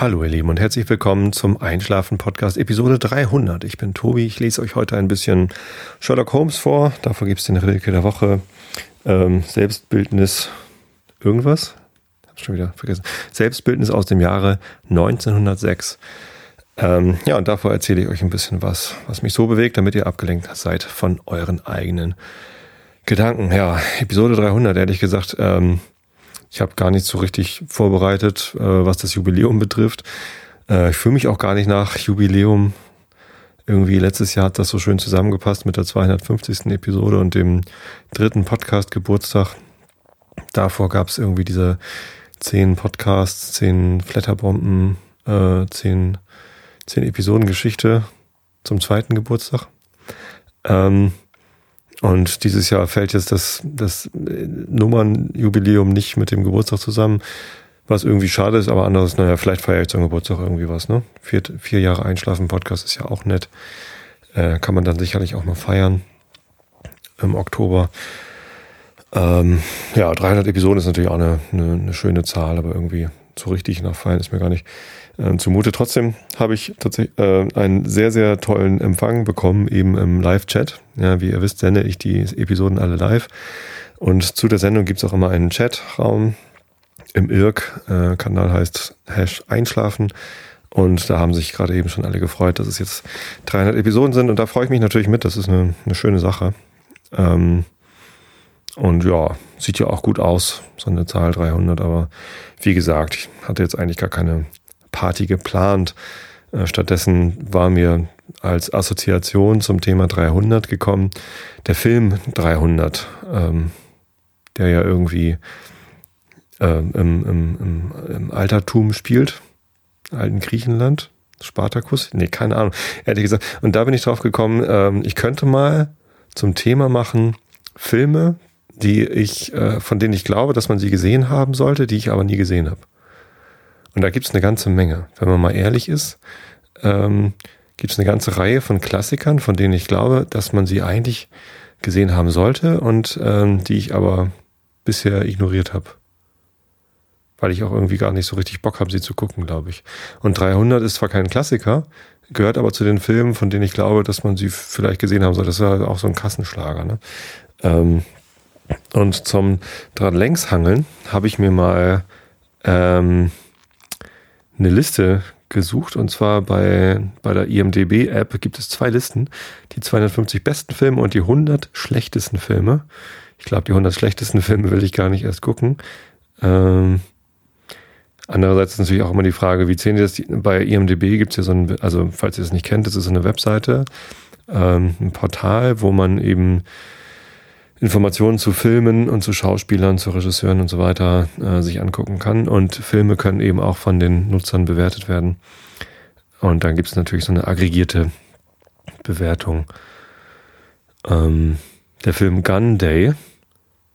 Hallo ihr Lieben und herzlich willkommen zum Einschlafen Podcast Episode 300. Ich bin Tobi, ich lese euch heute ein bisschen Sherlock Holmes vor. Dafür gibt es den Rilke der Woche. Ähm, Selbstbildnis irgendwas? Hab schon wieder vergessen. Selbstbildnis aus dem Jahre 1906. Ähm, ja, und davor erzähle ich euch ein bisschen was, was mich so bewegt, damit ihr abgelenkt seid von euren eigenen Gedanken. Ja, Episode 300, ehrlich gesagt, ähm, ich habe gar nicht so richtig vorbereitet, äh, was das Jubiläum betrifft. Äh, ich fühle mich auch gar nicht nach Jubiläum. Irgendwie letztes Jahr hat das so schön zusammengepasst mit der 250. Episode und dem dritten Podcast Geburtstag. Davor gab es irgendwie diese zehn Podcasts, zehn Flatterbomben, äh, zehn, zehn Episoden Geschichte zum zweiten Geburtstag. Ähm, und dieses Jahr fällt jetzt das, das Nummernjubiläum nicht mit dem Geburtstag zusammen, was irgendwie schade ist, aber anderes, naja, vielleicht feiere ich zum Geburtstag irgendwie was, ne? Vier, vier Jahre Einschlafen Podcast ist ja auch nett. Äh, kann man dann sicherlich auch mal feiern im Oktober. Ähm, ja, 300 Episoden ist natürlich auch eine, eine, eine schöne Zahl, aber irgendwie so richtig nach Feiern ist mir gar nicht äh, zumute. Trotzdem habe ich tatsächlich äh, einen sehr, sehr tollen Empfang bekommen, eben im Live-Chat. Ja, wie ihr wisst, sende ich die Episoden alle live. Und zu der Sendung gibt es auch immer einen Chatraum im IRC-Kanal, äh, heißt Hash Einschlafen. Und da haben sich gerade eben schon alle gefreut, dass es jetzt 300 Episoden sind. Und da freue ich mich natürlich mit. Das ist eine, eine schöne Sache. Ähm, und ja, sieht ja auch gut aus, so eine Zahl 300. Aber wie gesagt, ich hatte jetzt eigentlich gar keine Party geplant. Äh, stattdessen war mir als Assoziation zum Thema 300 gekommen der Film 300, ähm, der ja irgendwie äh, im, im, im, im Altertum spielt, alten Griechenland. Spartakus? Nee, keine Ahnung. Ehrlich gesagt. Und da bin ich drauf gekommen, ähm, ich könnte mal zum Thema machen Filme, die ich, äh, von denen ich glaube, dass man sie gesehen haben sollte, die ich aber nie gesehen habe. Und da gibt es eine ganze Menge. Wenn man mal ehrlich ist, ähm, gibt es eine ganze Reihe von Klassikern, von denen ich glaube, dass man sie eigentlich gesehen haben sollte und ähm, die ich aber bisher ignoriert habe. Weil ich auch irgendwie gar nicht so richtig Bock habe, sie zu gucken, glaube ich. Und 300 ist zwar kein Klassiker, gehört aber zu den Filmen, von denen ich glaube, dass man sie vielleicht gesehen haben sollte. Das ist ja auch so ein Kassenschlager. Ne? Ähm, und zum dran längs hangeln habe ich mir mal ähm, eine Liste gesucht und zwar bei, bei der IMDB-App gibt es zwei Listen, die 250 besten Filme und die 100 schlechtesten Filme. Ich glaube, die 100 schlechtesten Filme will ich gar nicht erst gucken. Ähm, andererseits ist natürlich auch immer die Frage, wie zählen die das? Bei IMDB gibt es ja so ein, also falls ihr das nicht kennt, das ist eine Webseite, ähm, ein Portal, wo man eben Informationen zu Filmen und zu Schauspielern, zu Regisseuren und so weiter äh, sich angucken kann. Und Filme können eben auch von den Nutzern bewertet werden. Und dann gibt es natürlich so eine aggregierte Bewertung. Ähm, der Film Gun Day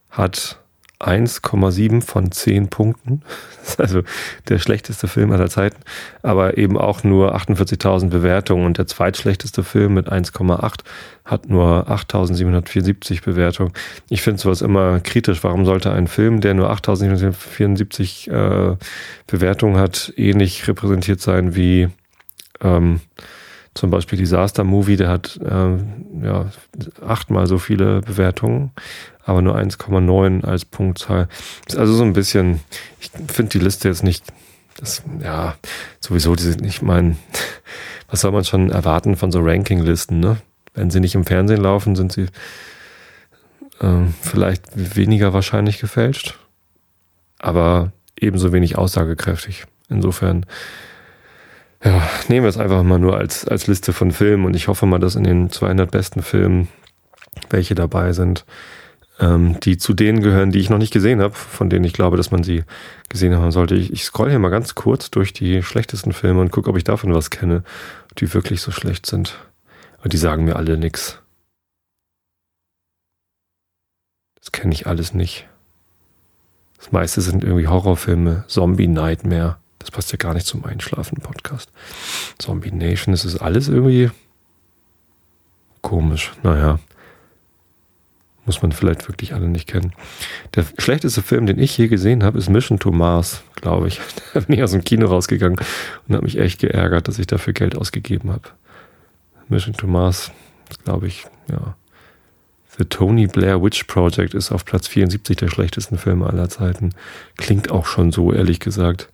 hat 1,7 von 10 Punkten. Das ist also der schlechteste Film aller Zeiten, aber eben auch nur 48.000 Bewertungen. Und der zweitschlechteste Film mit 1,8 hat nur 8.774 Bewertungen. Ich finde sowas immer kritisch. Warum sollte ein Film, der nur 8.774 äh, Bewertungen hat, ähnlich repräsentiert sein wie ähm, zum Beispiel Disaster Movie, der hat äh, ja, achtmal so viele Bewertungen, aber nur 1,9 als Punktzahl. Ist also so ein bisschen, ich finde die Liste jetzt nicht, das, ja, sowieso, diese, ich meine, was soll man schon erwarten von so Rankinglisten, ne? Wenn sie nicht im Fernsehen laufen, sind sie äh, vielleicht weniger wahrscheinlich gefälscht, aber ebenso wenig aussagekräftig. Insofern ja, nehmen wir es einfach mal nur als, als Liste von Filmen und ich hoffe mal, dass in den 200 besten Filmen welche dabei sind, ähm, die zu denen gehören, die ich noch nicht gesehen habe, von denen ich glaube, dass man sie gesehen haben sollte. Ich, ich scroll hier mal ganz kurz durch die schlechtesten Filme und gucke, ob ich davon was kenne, die wirklich so schlecht sind. Und die sagen mir alle nix. Das kenne ich alles nicht. Das meiste sind irgendwie Horrorfilme, Zombie Nightmare. Das passt ja gar nicht zum Einschlafen-Podcast. Zombie Nation, das ist alles irgendwie komisch. Naja. Muss man vielleicht wirklich alle nicht kennen. Der schlechteste Film, den ich je gesehen habe, ist Mission to Mars, glaube ich. Da bin ich aus dem Kino rausgegangen und habe mich echt geärgert, dass ich dafür Geld ausgegeben habe. Mission to Mars, glaube ich, ja. The Tony Blair Witch Project ist auf Platz 74 der schlechtesten Filme aller Zeiten. Klingt auch schon so, ehrlich gesagt.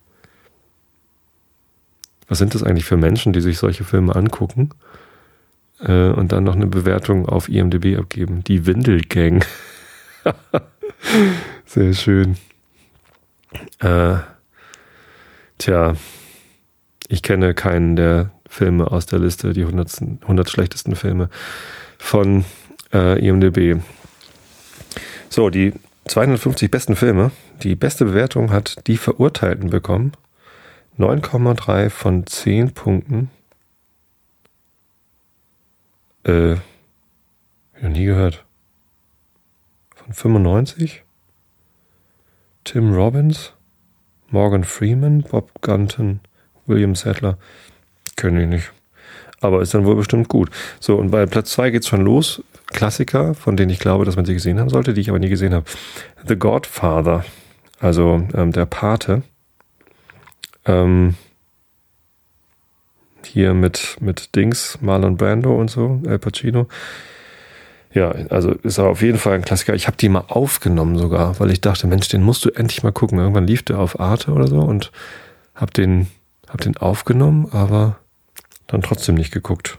Was sind das eigentlich für Menschen, die sich solche Filme angucken äh, und dann noch eine Bewertung auf IMDb abgeben? Die Windelgang. Sehr schön. Äh, tja, ich kenne keinen der Filme aus der Liste, die 100, 100 schlechtesten Filme von äh, IMDB. So, die 250 besten Filme. Die beste Bewertung hat Die Verurteilten bekommen. 9,3 von 10 Punkten. Äh, noch nie gehört. Von 95. Tim Robbins, Morgan Freeman, Bob Gunton, William Sadler. Können ich nicht. Aber ist dann wohl bestimmt gut. So, und bei Platz 2 geht's schon los. Klassiker, von denen ich glaube, dass man sie gesehen haben sollte, die ich aber nie gesehen habe. The Godfather, also ähm, der Pate. Ähm, hier mit, mit Dings, Marlon Brando und so, El Pacino. Ja, also ist er auf jeden Fall ein Klassiker. Ich habe die mal aufgenommen sogar, weil ich dachte, Mensch, den musst du endlich mal gucken. Irgendwann lief der auf Arte oder so und hab den, hab den aufgenommen, aber dann trotzdem nicht geguckt.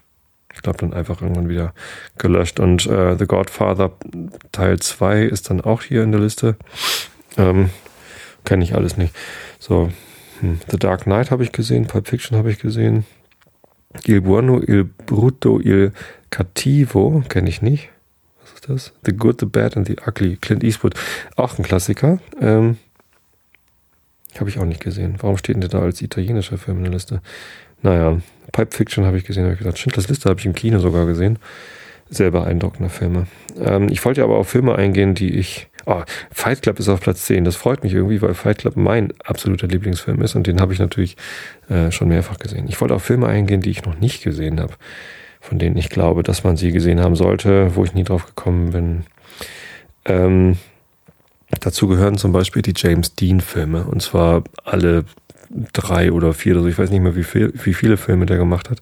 Ich glaube, dann einfach irgendwann wieder gelöscht. Und äh, The Godfather Teil 2 ist dann auch hier in der Liste. Ähm, Kenne ich alles nicht. So, hm. The Dark Knight habe ich gesehen, Pulp Fiction habe ich gesehen. Il Buono, Il Brutto, Il Cattivo, kenne ich nicht. Was ist das? The Good, The Bad and The Ugly, Clint Eastwood. Auch ein Klassiker. Ähm, habe ich auch nicht gesehen. Warum steht denn der da als italienischer Film in der Liste? Naja, Pipe Fiction habe ich gesehen, habe ich gesagt. Schindlers Liste habe ich im Kino sogar gesehen. Sehr beeindruckende Filme. Ähm, ich wollte aber auf Filme eingehen, die ich. Oh, Fight Club ist auf Platz 10. Das freut mich irgendwie, weil Fight Club mein absoluter Lieblingsfilm ist und den habe ich natürlich äh, schon mehrfach gesehen. Ich wollte auf Filme eingehen, die ich noch nicht gesehen habe, von denen ich glaube, dass man sie gesehen haben sollte, wo ich nie drauf gekommen bin. Ähm, dazu gehören zum Beispiel die James Dean-Filme und zwar alle drei oder vier oder so. Ich weiß nicht mehr, wie, viel, wie viele Filme der gemacht hat.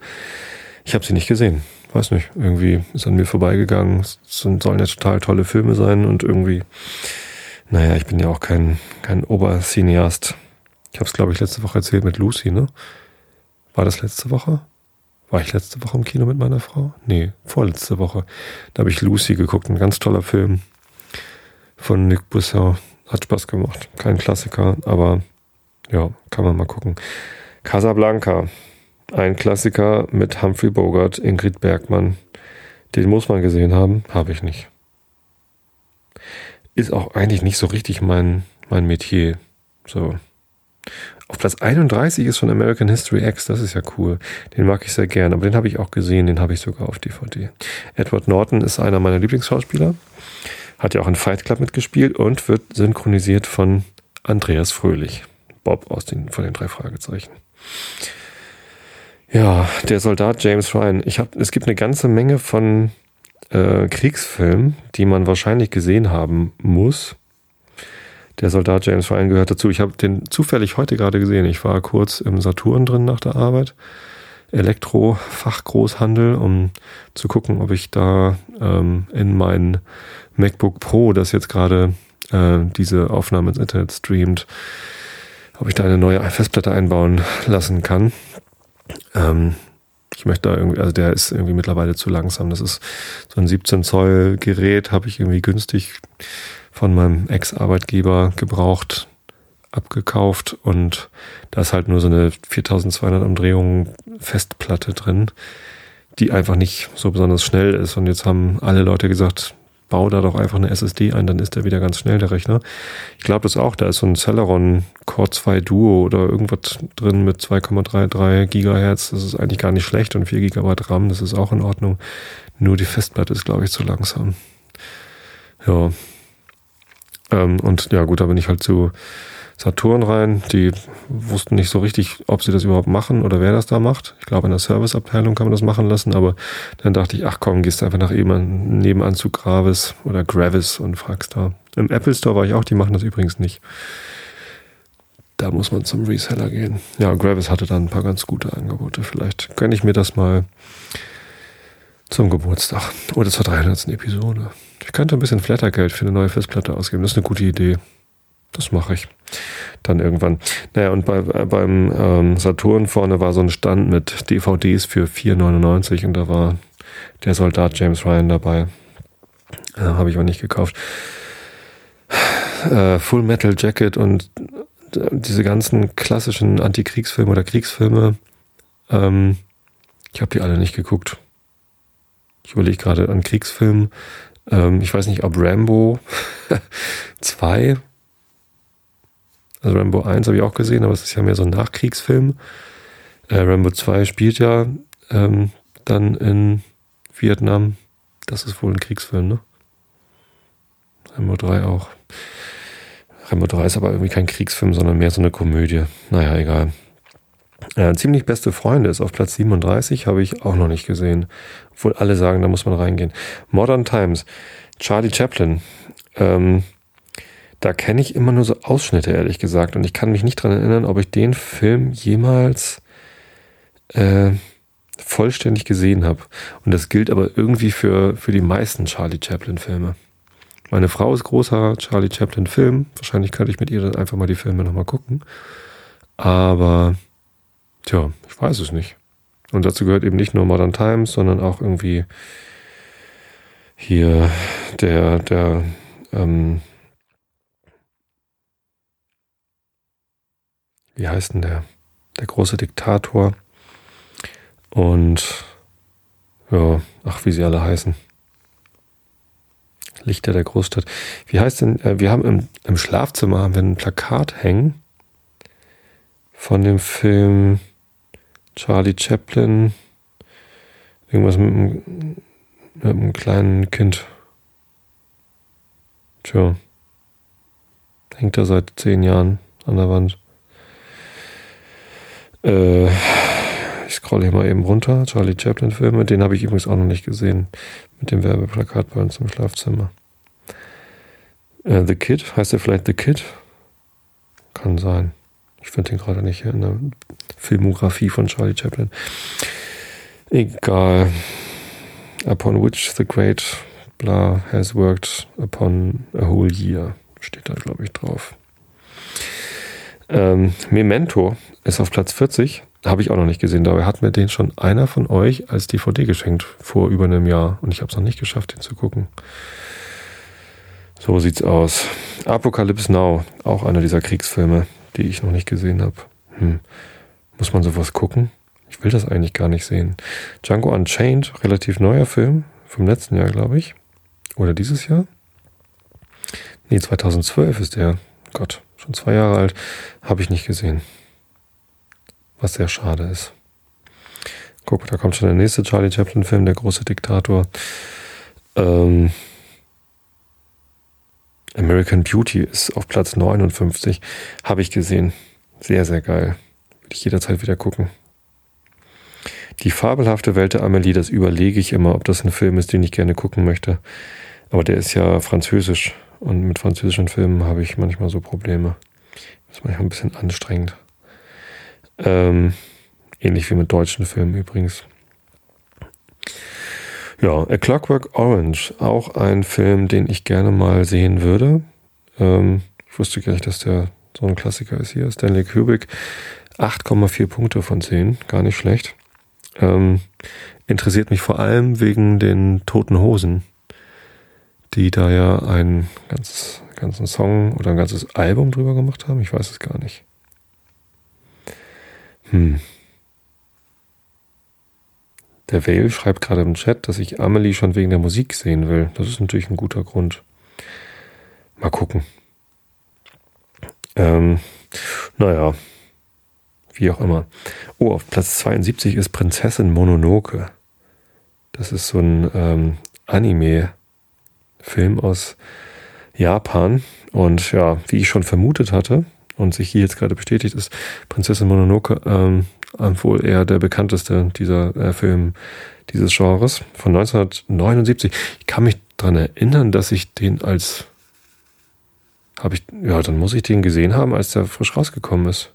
Ich habe sie nicht gesehen. Weiß nicht. Irgendwie ist an mir vorbeigegangen. Es sollen ja total tolle Filme sein und irgendwie, naja, ich bin ja auch kein, kein Obercineast. Ich habe es, glaube ich, letzte Woche erzählt mit Lucy, ne? War das letzte Woche? War ich letzte Woche im Kino mit meiner Frau? Nee, vorletzte Woche. Da habe ich Lucy geguckt, ein ganz toller Film von Nick Busser. Hat Spaß gemacht. Kein Klassiker, aber ja, kann man mal gucken. Casablanca, ein Klassiker mit Humphrey Bogart, Ingrid Bergmann. Den muss man gesehen haben, habe ich nicht. Ist auch eigentlich nicht so richtig mein, mein Metier. So. Auf Platz 31 ist schon American History X, das ist ja cool. Den mag ich sehr gern, aber den habe ich auch gesehen, den habe ich sogar auf DVD. Edward Norton ist einer meiner Lieblingsschauspieler, hat ja auch in Fight Club mitgespielt und wird synchronisiert von Andreas Fröhlich. Bob aus den, von den drei Fragezeichen. Ja, der Soldat James Ryan. Ich hab, es gibt eine ganze Menge von äh, Kriegsfilmen, die man wahrscheinlich gesehen haben muss. Der Soldat James Ryan gehört dazu. Ich habe den zufällig heute gerade gesehen. Ich war kurz im Saturn drin nach der Arbeit. Elektro-Fachgroßhandel, um zu gucken, ob ich da ähm, in mein MacBook Pro, das jetzt gerade äh, diese Aufnahme ins Internet streamt, ob ich da eine neue Festplatte einbauen lassen kann. Ähm, ich möchte da irgendwie, also der ist irgendwie mittlerweile zu langsam. Das ist so ein 17 Zoll Gerät, habe ich irgendwie günstig von meinem Ex-Arbeitgeber gebraucht, abgekauft und da ist halt nur so eine 4200 Umdrehungen Festplatte drin, die einfach nicht so besonders schnell ist. Und jetzt haben alle Leute gesagt, bau da doch einfach eine SSD ein, dann ist der wieder ganz schnell, der Rechner. Ich glaube das auch, da ist so ein Celeron Core 2 Duo oder irgendwas drin mit 2,33 Gigahertz. Das ist eigentlich gar nicht schlecht und 4 Gigabyte RAM, das ist auch in Ordnung. Nur die Festplatte ist, glaube ich, zu langsam. Ja. Ähm, und ja, gut, da bin ich halt zu, Saturn rein. Die wussten nicht so richtig, ob sie das überhaupt machen oder wer das da macht. Ich glaube, in der Serviceabteilung kann man das machen lassen, aber dann dachte ich, ach komm, gehst einfach nach eben nebenan zu Gravis oder Gravis und fragst da. Im Apple Store war ich auch, die machen das übrigens nicht. Da muss man zum Reseller gehen. Ja, Gravis hatte dann ein paar ganz gute Angebote. Vielleicht gönne ich mir das mal zum Geburtstag oder zur 300. Episode. Ich könnte ein bisschen Flattergeld für eine neue Festplatte ausgeben. Das ist eine gute Idee. Das mache ich dann irgendwann. Naja, und bei, äh, beim ähm, Saturn vorne war so ein Stand mit DVDs für 4,99 und da war der Soldat James Ryan dabei. Äh, Habe ich aber nicht gekauft. Äh, Full Metal Jacket und äh, diese ganzen klassischen Antikriegsfilme oder Kriegsfilme, ähm, ich habe die alle nicht geguckt. Ich überlege gerade an Kriegsfilmen. Ähm, ich weiß nicht, ob Rambo 2, also Rambo 1 habe ich auch gesehen, aber es ist ja mehr so ein Nachkriegsfilm. Äh, Rambo 2 spielt ja ähm, dann in Vietnam. Das ist wohl ein Kriegsfilm, ne? Rambo 3 auch. Rambo 3 ist aber irgendwie kein Kriegsfilm, sondern mehr so eine Komödie. Naja, egal. Äh, ziemlich beste Freunde ist auf Platz 37, habe ich auch noch nicht gesehen. Obwohl alle sagen, da muss man reingehen. Modern Times, Charlie Chaplin. Ähm, da kenne ich immer nur so Ausschnitte, ehrlich gesagt. Und ich kann mich nicht dran erinnern, ob ich den Film jemals äh, vollständig gesehen habe. Und das gilt aber irgendwie für, für die meisten Charlie Chaplin-Filme. Meine Frau ist großer Charlie Chaplin-Film. Wahrscheinlich könnte ich mit ihr dann einfach mal die Filme nochmal gucken. Aber Tja, ich weiß es nicht. Und dazu gehört eben nicht nur Modern Times, sondern auch irgendwie hier der, der, ähm, wie heißt denn der? Der große Diktator. Und ja, ach, wie sie alle heißen. Lichter der Großstadt. Wie heißt denn, äh, wir haben im, im Schlafzimmer haben wir ein Plakat hängen von dem Film Charlie Chaplin, irgendwas mit einem, mit einem kleinen Kind. Tja, hängt da seit zehn Jahren an der Wand. Äh, ich scrolle hier mal eben runter. Charlie Chaplin Filme, den habe ich übrigens auch noch nicht gesehen. Mit dem Werbeplakat bei uns im Schlafzimmer. Äh, The Kid, heißt der vielleicht The Kid? Kann sein. Ich finde den gerade nicht in der Filmografie von Charlie Chaplin. Egal. Upon which the great blah has worked upon a whole year. Steht da, glaube ich, drauf. Ähm, Memento ist auf Platz 40. Habe ich auch noch nicht gesehen. Dabei hat mir den schon einer von euch als DVD geschenkt vor über einem Jahr. Und ich habe es noch nicht geschafft, den zu gucken. So sieht's aus. Apocalypse Now, auch einer dieser Kriegsfilme die ich noch nicht gesehen habe. Hm. Muss man sowas gucken? Ich will das eigentlich gar nicht sehen. Django Unchained, relativ neuer Film, vom letzten Jahr, glaube ich. Oder dieses Jahr? Nee, 2012 ist der. Gott, schon zwei Jahre alt. Habe ich nicht gesehen. Was sehr schade ist. Guck, da kommt schon der nächste Charlie Chaplin-Film, der große Diktator. Ähm, American Beauty ist auf Platz 59. Habe ich gesehen. Sehr, sehr geil. Würde ich jederzeit wieder gucken. Die fabelhafte Welt der Amelie, das überlege ich immer, ob das ein Film ist, den ich gerne gucken möchte. Aber der ist ja französisch. Und mit französischen Filmen habe ich manchmal so Probleme. Das ist manchmal ein bisschen anstrengend. Ähm, ähnlich wie mit deutschen Filmen übrigens. Ja, A Clockwork Orange, auch ein Film, den ich gerne mal sehen würde. Ähm, ich wusste gar nicht, dass der so ein Klassiker ist hier. Stanley Kubrick, 8,4 Punkte von 10, gar nicht schlecht. Ähm, interessiert mich vor allem wegen den Toten Hosen, die da ja einen ganz, ganzen Song oder ein ganzes Album drüber gemacht haben. Ich weiß es gar nicht. Hm. Der Vale schreibt gerade im Chat, dass ich Amelie schon wegen der Musik sehen will. Das ist natürlich ein guter Grund. Mal gucken. Ähm, naja, wie auch immer. Oh, auf Platz 72 ist Prinzessin Mononoke. Das ist so ein ähm, Anime-Film aus Japan. Und ja, wie ich schon vermutet hatte, und sich hier jetzt gerade bestätigt, ist Prinzessin Mononoke ähm, wohl eher der bekannteste dieser äh, Film dieses Genres von 1979. Ich kann mich dran erinnern, dass ich den als habe ich ja, dann muss ich den gesehen haben, als der frisch rausgekommen ist.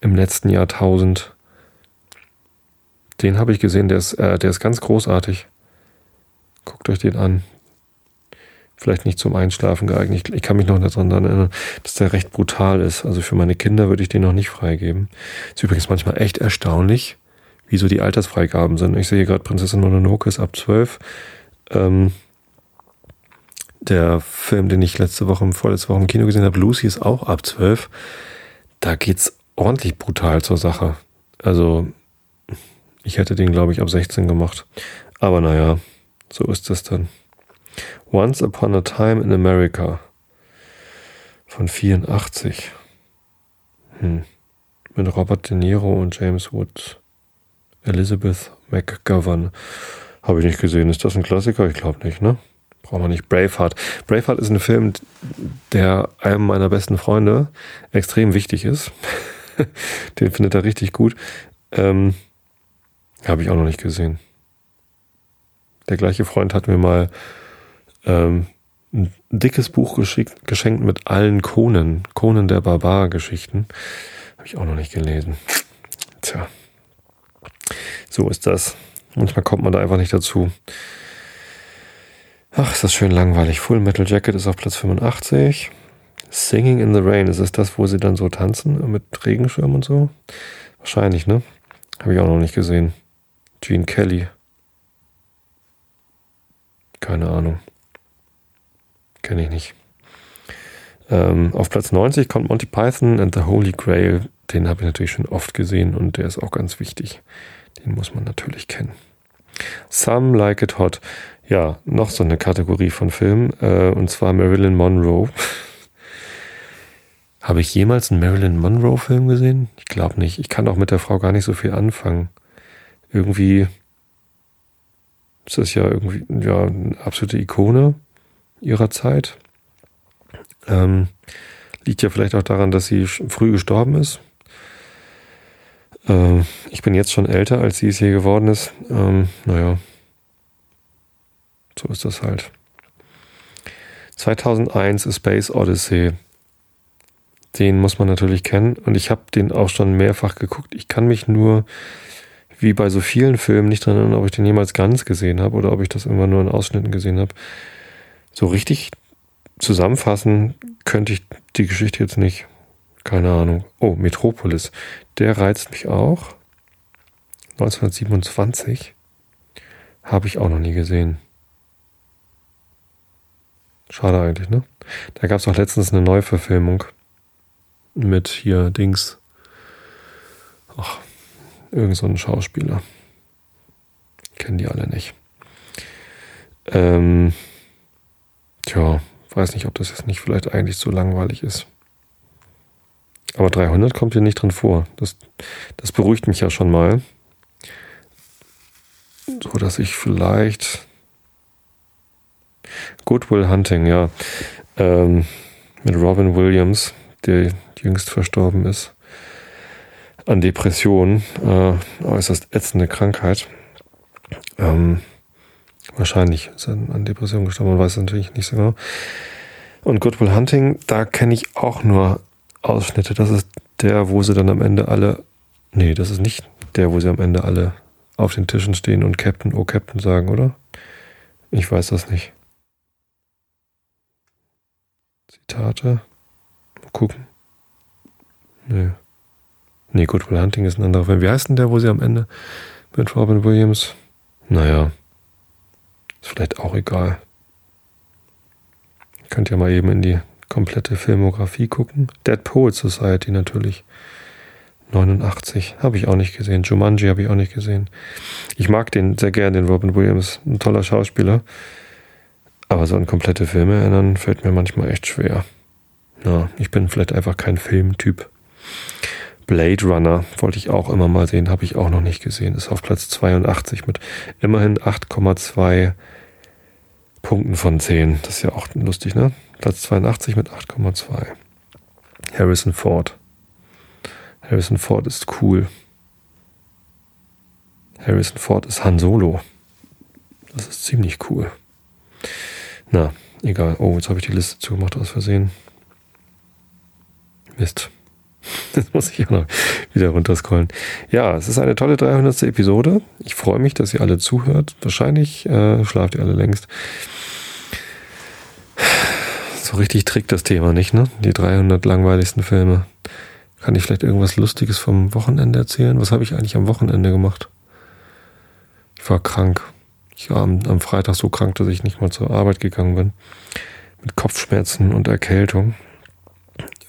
Im letzten Jahrtausend. Den habe ich gesehen, der ist, äh, der ist ganz großartig. Guckt euch den an. Vielleicht nicht zum Einschlafen geeignet. Ich, ich kann mich noch daran erinnern, dass der recht brutal ist. Also für meine Kinder würde ich den noch nicht freigeben. Ist übrigens manchmal echt erstaunlich, wie so die Altersfreigaben sind. Ich sehe gerade Prinzessin Mononoke ist ab 12. Ähm, der Film, den ich letzte Woche, vorletzte Woche im Kino gesehen habe, Lucy, ist auch ab 12. Da geht's ordentlich brutal zur Sache. Also, ich hätte den, glaube ich, ab 16 gemacht. Aber naja, so ist es dann. Once Upon a Time in America von 84. Hm. Mit Robert De Niro und James Woods. Elizabeth McGovern. Habe ich nicht gesehen. Ist das ein Klassiker? Ich glaube nicht, ne? Brauchen wir nicht. Braveheart. Braveheart ist ein Film, der einem meiner besten Freunde extrem wichtig ist. Den findet er richtig gut. Ähm, Habe ich auch noch nicht gesehen. Der gleiche Freund hat mir mal ähm, ein dickes Buch geschickt, geschenkt mit allen Konen, Konen der Barbar-Geschichten. Habe ich auch noch nicht gelesen. Tja. So ist das. Manchmal kommt man da einfach nicht dazu. Ach, ist das schön langweilig. Full Metal Jacket ist auf Platz 85. Singing in the Rain, ist es das, wo sie dann so tanzen mit Regenschirm und so? Wahrscheinlich, ne? Habe ich auch noch nicht gesehen. Gene Kelly. Keine Ahnung. Kenne ich nicht. Ähm, auf Platz 90 kommt Monty Python and the Holy Grail. Den habe ich natürlich schon oft gesehen und der ist auch ganz wichtig. Den muss man natürlich kennen. Some Like It Hot. Ja, noch so eine Kategorie von Filmen, äh, und zwar Marilyn Monroe. Habe ich jemals einen Marilyn Monroe-Film gesehen? Ich glaube nicht. Ich kann auch mit der Frau gar nicht so viel anfangen. Irgendwie ist das ja irgendwie ja, eine absolute Ikone ihrer Zeit. Ähm, liegt ja vielleicht auch daran, dass sie früh gestorben ist. Ähm, ich bin jetzt schon älter, als sie es hier geworden ist. Ähm, naja, so ist das halt. 2001 A Space Odyssey. Den muss man natürlich kennen und ich habe den auch schon mehrfach geguckt. Ich kann mich nur, wie bei so vielen Filmen, nicht daran erinnern, ob ich den jemals ganz gesehen habe oder ob ich das immer nur in Ausschnitten gesehen habe. So richtig zusammenfassen könnte ich die Geschichte jetzt nicht. Keine Ahnung. Oh, Metropolis. Der reizt mich auch. 1927. Habe ich auch noch nie gesehen. Schade eigentlich, ne? Da gab es auch letztens eine Neuverfilmung mit hier Dings. Ach, irgend so ein Schauspieler. Kennen die alle nicht. Ähm, tja, weiß nicht, ob das jetzt nicht vielleicht eigentlich zu langweilig ist. Aber 300 kommt hier nicht drin vor. Das, das beruhigt mich ja schon mal. So dass ich vielleicht Goodwill Hunting, ja. Ähm, mit Robin Williams, der jüngst verstorben ist. An Depressionen. Äh, äußerst ätzende Krankheit. Ähm, wahrscheinlich ist er an Depressionen gestorben, man weiß natürlich nicht so genau. Und Goodwill Hunting, da kenne ich auch nur Ausschnitte. Das ist der, wo sie dann am Ende alle. Nee, das ist nicht der, wo sie am Ende alle auf den Tischen stehen und Captain, oh Captain sagen, oder? Ich weiß das nicht. Zitate. Mal gucken. Nee. Nee, Good Will Hunting ist ein anderer Film. Wie heißt denn der, wo sie am Ende mit Robin Williams? Naja. Ist vielleicht auch egal. Könnt ihr mal eben in die komplette Filmografie gucken. Dead Poet Society natürlich. 89. Habe ich auch nicht gesehen. Jumanji habe ich auch nicht gesehen. Ich mag den sehr gern, den Robin Williams. Ein toller Schauspieler. Aber so an komplette Filme erinnern fällt mir manchmal echt schwer. Ja, ich bin vielleicht einfach kein Filmtyp. Blade Runner wollte ich auch immer mal sehen, habe ich auch noch nicht gesehen. Ist auf Platz 82 mit immerhin 8,2 Punkten von 10. Das ist ja auch lustig, ne? Platz 82 mit 8,2. Harrison Ford. Harrison Ford ist cool. Harrison Ford ist Han Solo. Das ist ziemlich cool. Na, egal. Oh, jetzt habe ich die Liste zugemacht aus Versehen. Mist. Jetzt muss ich auch noch wieder runterscrollen. Ja, es ist eine tolle 300. Episode. Ich freue mich, dass ihr alle zuhört. Wahrscheinlich äh, schlaft ihr alle längst. So richtig trägt das Thema nicht, ne? Die 300 langweiligsten Filme. Kann ich vielleicht irgendwas Lustiges vom Wochenende erzählen? Was habe ich eigentlich am Wochenende gemacht? Ich war krank. Ich war am, am Freitag so krank, dass ich nicht mal zur Arbeit gegangen bin. Mit Kopfschmerzen und Erkältung.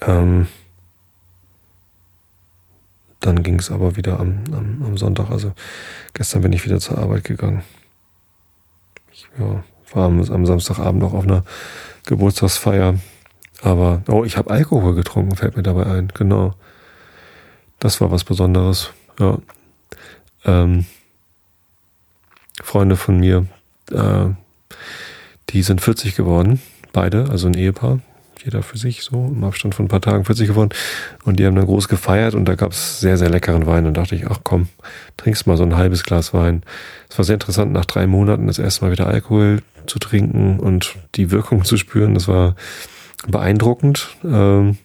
Ähm, dann ging es aber wieder am, am, am, Sonntag. Also gestern bin ich wieder zur Arbeit gegangen. Ich ja, war am, am Samstagabend noch auf einer Geburtstagsfeier. Aber, oh, ich habe Alkohol getrunken, fällt mir dabei ein. Genau. Das war was Besonderes. Ja. Ähm, Freunde von mir, äh, die sind 40 geworden. Beide, also ein Ehepaar jeder für sich so im Abstand von ein paar Tagen 40 geworden. Und die haben dann groß gefeiert und da gab es sehr, sehr leckeren Wein. Und dachte ich, ach komm, trinkst mal so ein halbes Glas Wein. Es war sehr interessant, nach drei Monaten das erste Mal wieder Alkohol zu trinken und die Wirkung zu spüren. Das war beeindruckend, ähm,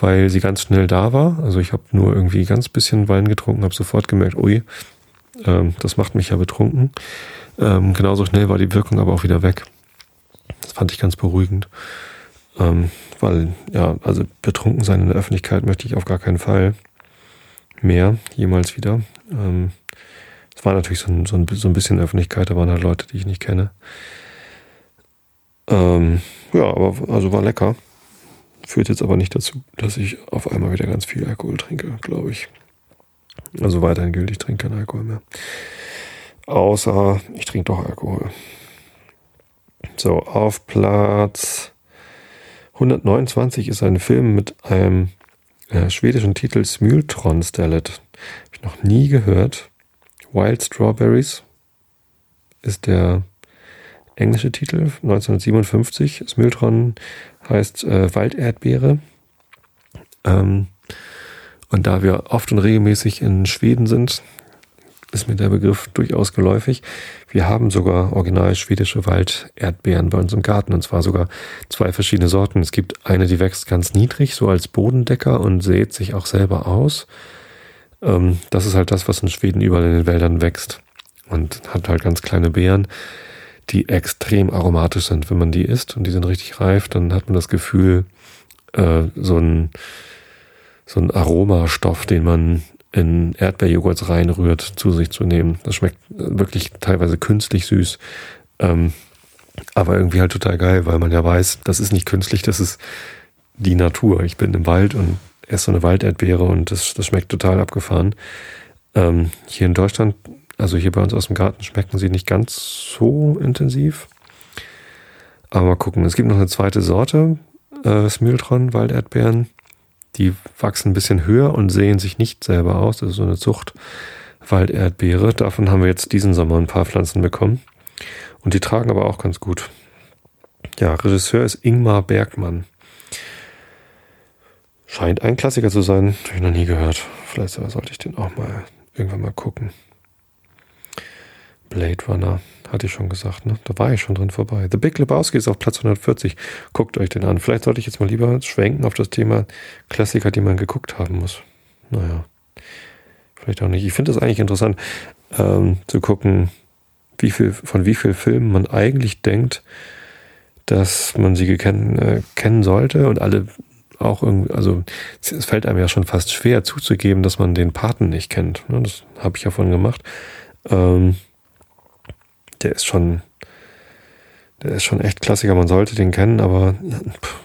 weil sie ganz schnell da war. Also ich habe nur irgendwie ganz bisschen Wein getrunken, habe sofort gemerkt, ui, ähm, das macht mich ja betrunken. Ähm, genauso schnell war die Wirkung aber auch wieder weg. Das fand ich ganz beruhigend. Ähm, weil, ja, also betrunken sein in der Öffentlichkeit möchte ich auf gar keinen Fall mehr, jemals wieder. Ähm, es war natürlich so ein, so, ein, so ein bisschen Öffentlichkeit, da waren halt Leute, die ich nicht kenne. Ähm, ja, aber also war lecker. Führt jetzt aber nicht dazu, dass ich auf einmal wieder ganz viel Alkohol trinke, glaube ich. Also weiterhin gilt, ich trinke keinen Alkohol mehr. Außer ich trinke doch Alkohol. So, auf Platz 129 ist ein Film mit einem äh, schwedischen Titel Smultronstället. Habe ich noch nie gehört. Wild Strawberries ist der englische Titel, 1957. Smultron heißt äh, Walderdbeere. Ähm, und da wir oft und regelmäßig in Schweden sind, ist mir der Begriff durchaus geläufig. Wir haben sogar original schwedische Walderdbeeren bei uns im Garten und zwar sogar zwei verschiedene Sorten. Es gibt eine, die wächst ganz niedrig, so als Bodendecker und sät sich auch selber aus. Ähm, das ist halt das, was in Schweden überall in den Wäldern wächst und hat halt ganz kleine Beeren, die extrem aromatisch sind. Wenn man die isst und die sind richtig reif, dann hat man das Gefühl, äh, so ein so ein Aromastoff, den man in Erdbeerjoghurts reinrührt, zu sich zu nehmen. Das schmeckt wirklich teilweise künstlich süß. Ähm, aber irgendwie halt total geil, weil man ja weiß, das ist nicht künstlich, das ist die Natur. Ich bin im Wald und esse so eine Walderdbeere und das, das schmeckt total abgefahren. Ähm, hier in Deutschland, also hier bei uns aus dem Garten, schmecken sie nicht ganz so intensiv. Aber mal gucken. Es gibt noch eine zweite Sorte, äh, Smiltron, Walderdbeeren. Die wachsen ein bisschen höher und sehen sich nicht selber aus. Das ist so eine Zucht Walderdbeere. Davon haben wir jetzt diesen Sommer ein paar Pflanzen bekommen. Und die tragen aber auch ganz gut. Ja, Regisseur ist Ingmar Bergmann. Scheint ein Klassiker zu sein. Habe ich noch nie gehört. Vielleicht sollte ich den auch mal irgendwann mal gucken. Blade Runner. Hatte ich schon gesagt, ne? Da war ich schon drin vorbei. The Big Lebowski ist auf Platz 140. Guckt euch den an. Vielleicht sollte ich jetzt mal lieber schwenken auf das Thema Klassiker, die man geguckt haben muss. Naja. Vielleicht auch nicht. Ich finde es eigentlich interessant, ähm, zu gucken, wie viel, von wie vielen Filmen man eigentlich denkt, dass man sie kennen, äh, kennen sollte und alle auch irgendwie, also es fällt einem ja schon fast schwer zuzugeben, dass man den Paten nicht kennt. Ne? Das habe ich ja von gemacht. Ähm, der ist schon, der ist schon echt Klassiker. Man sollte den kennen, aber pff,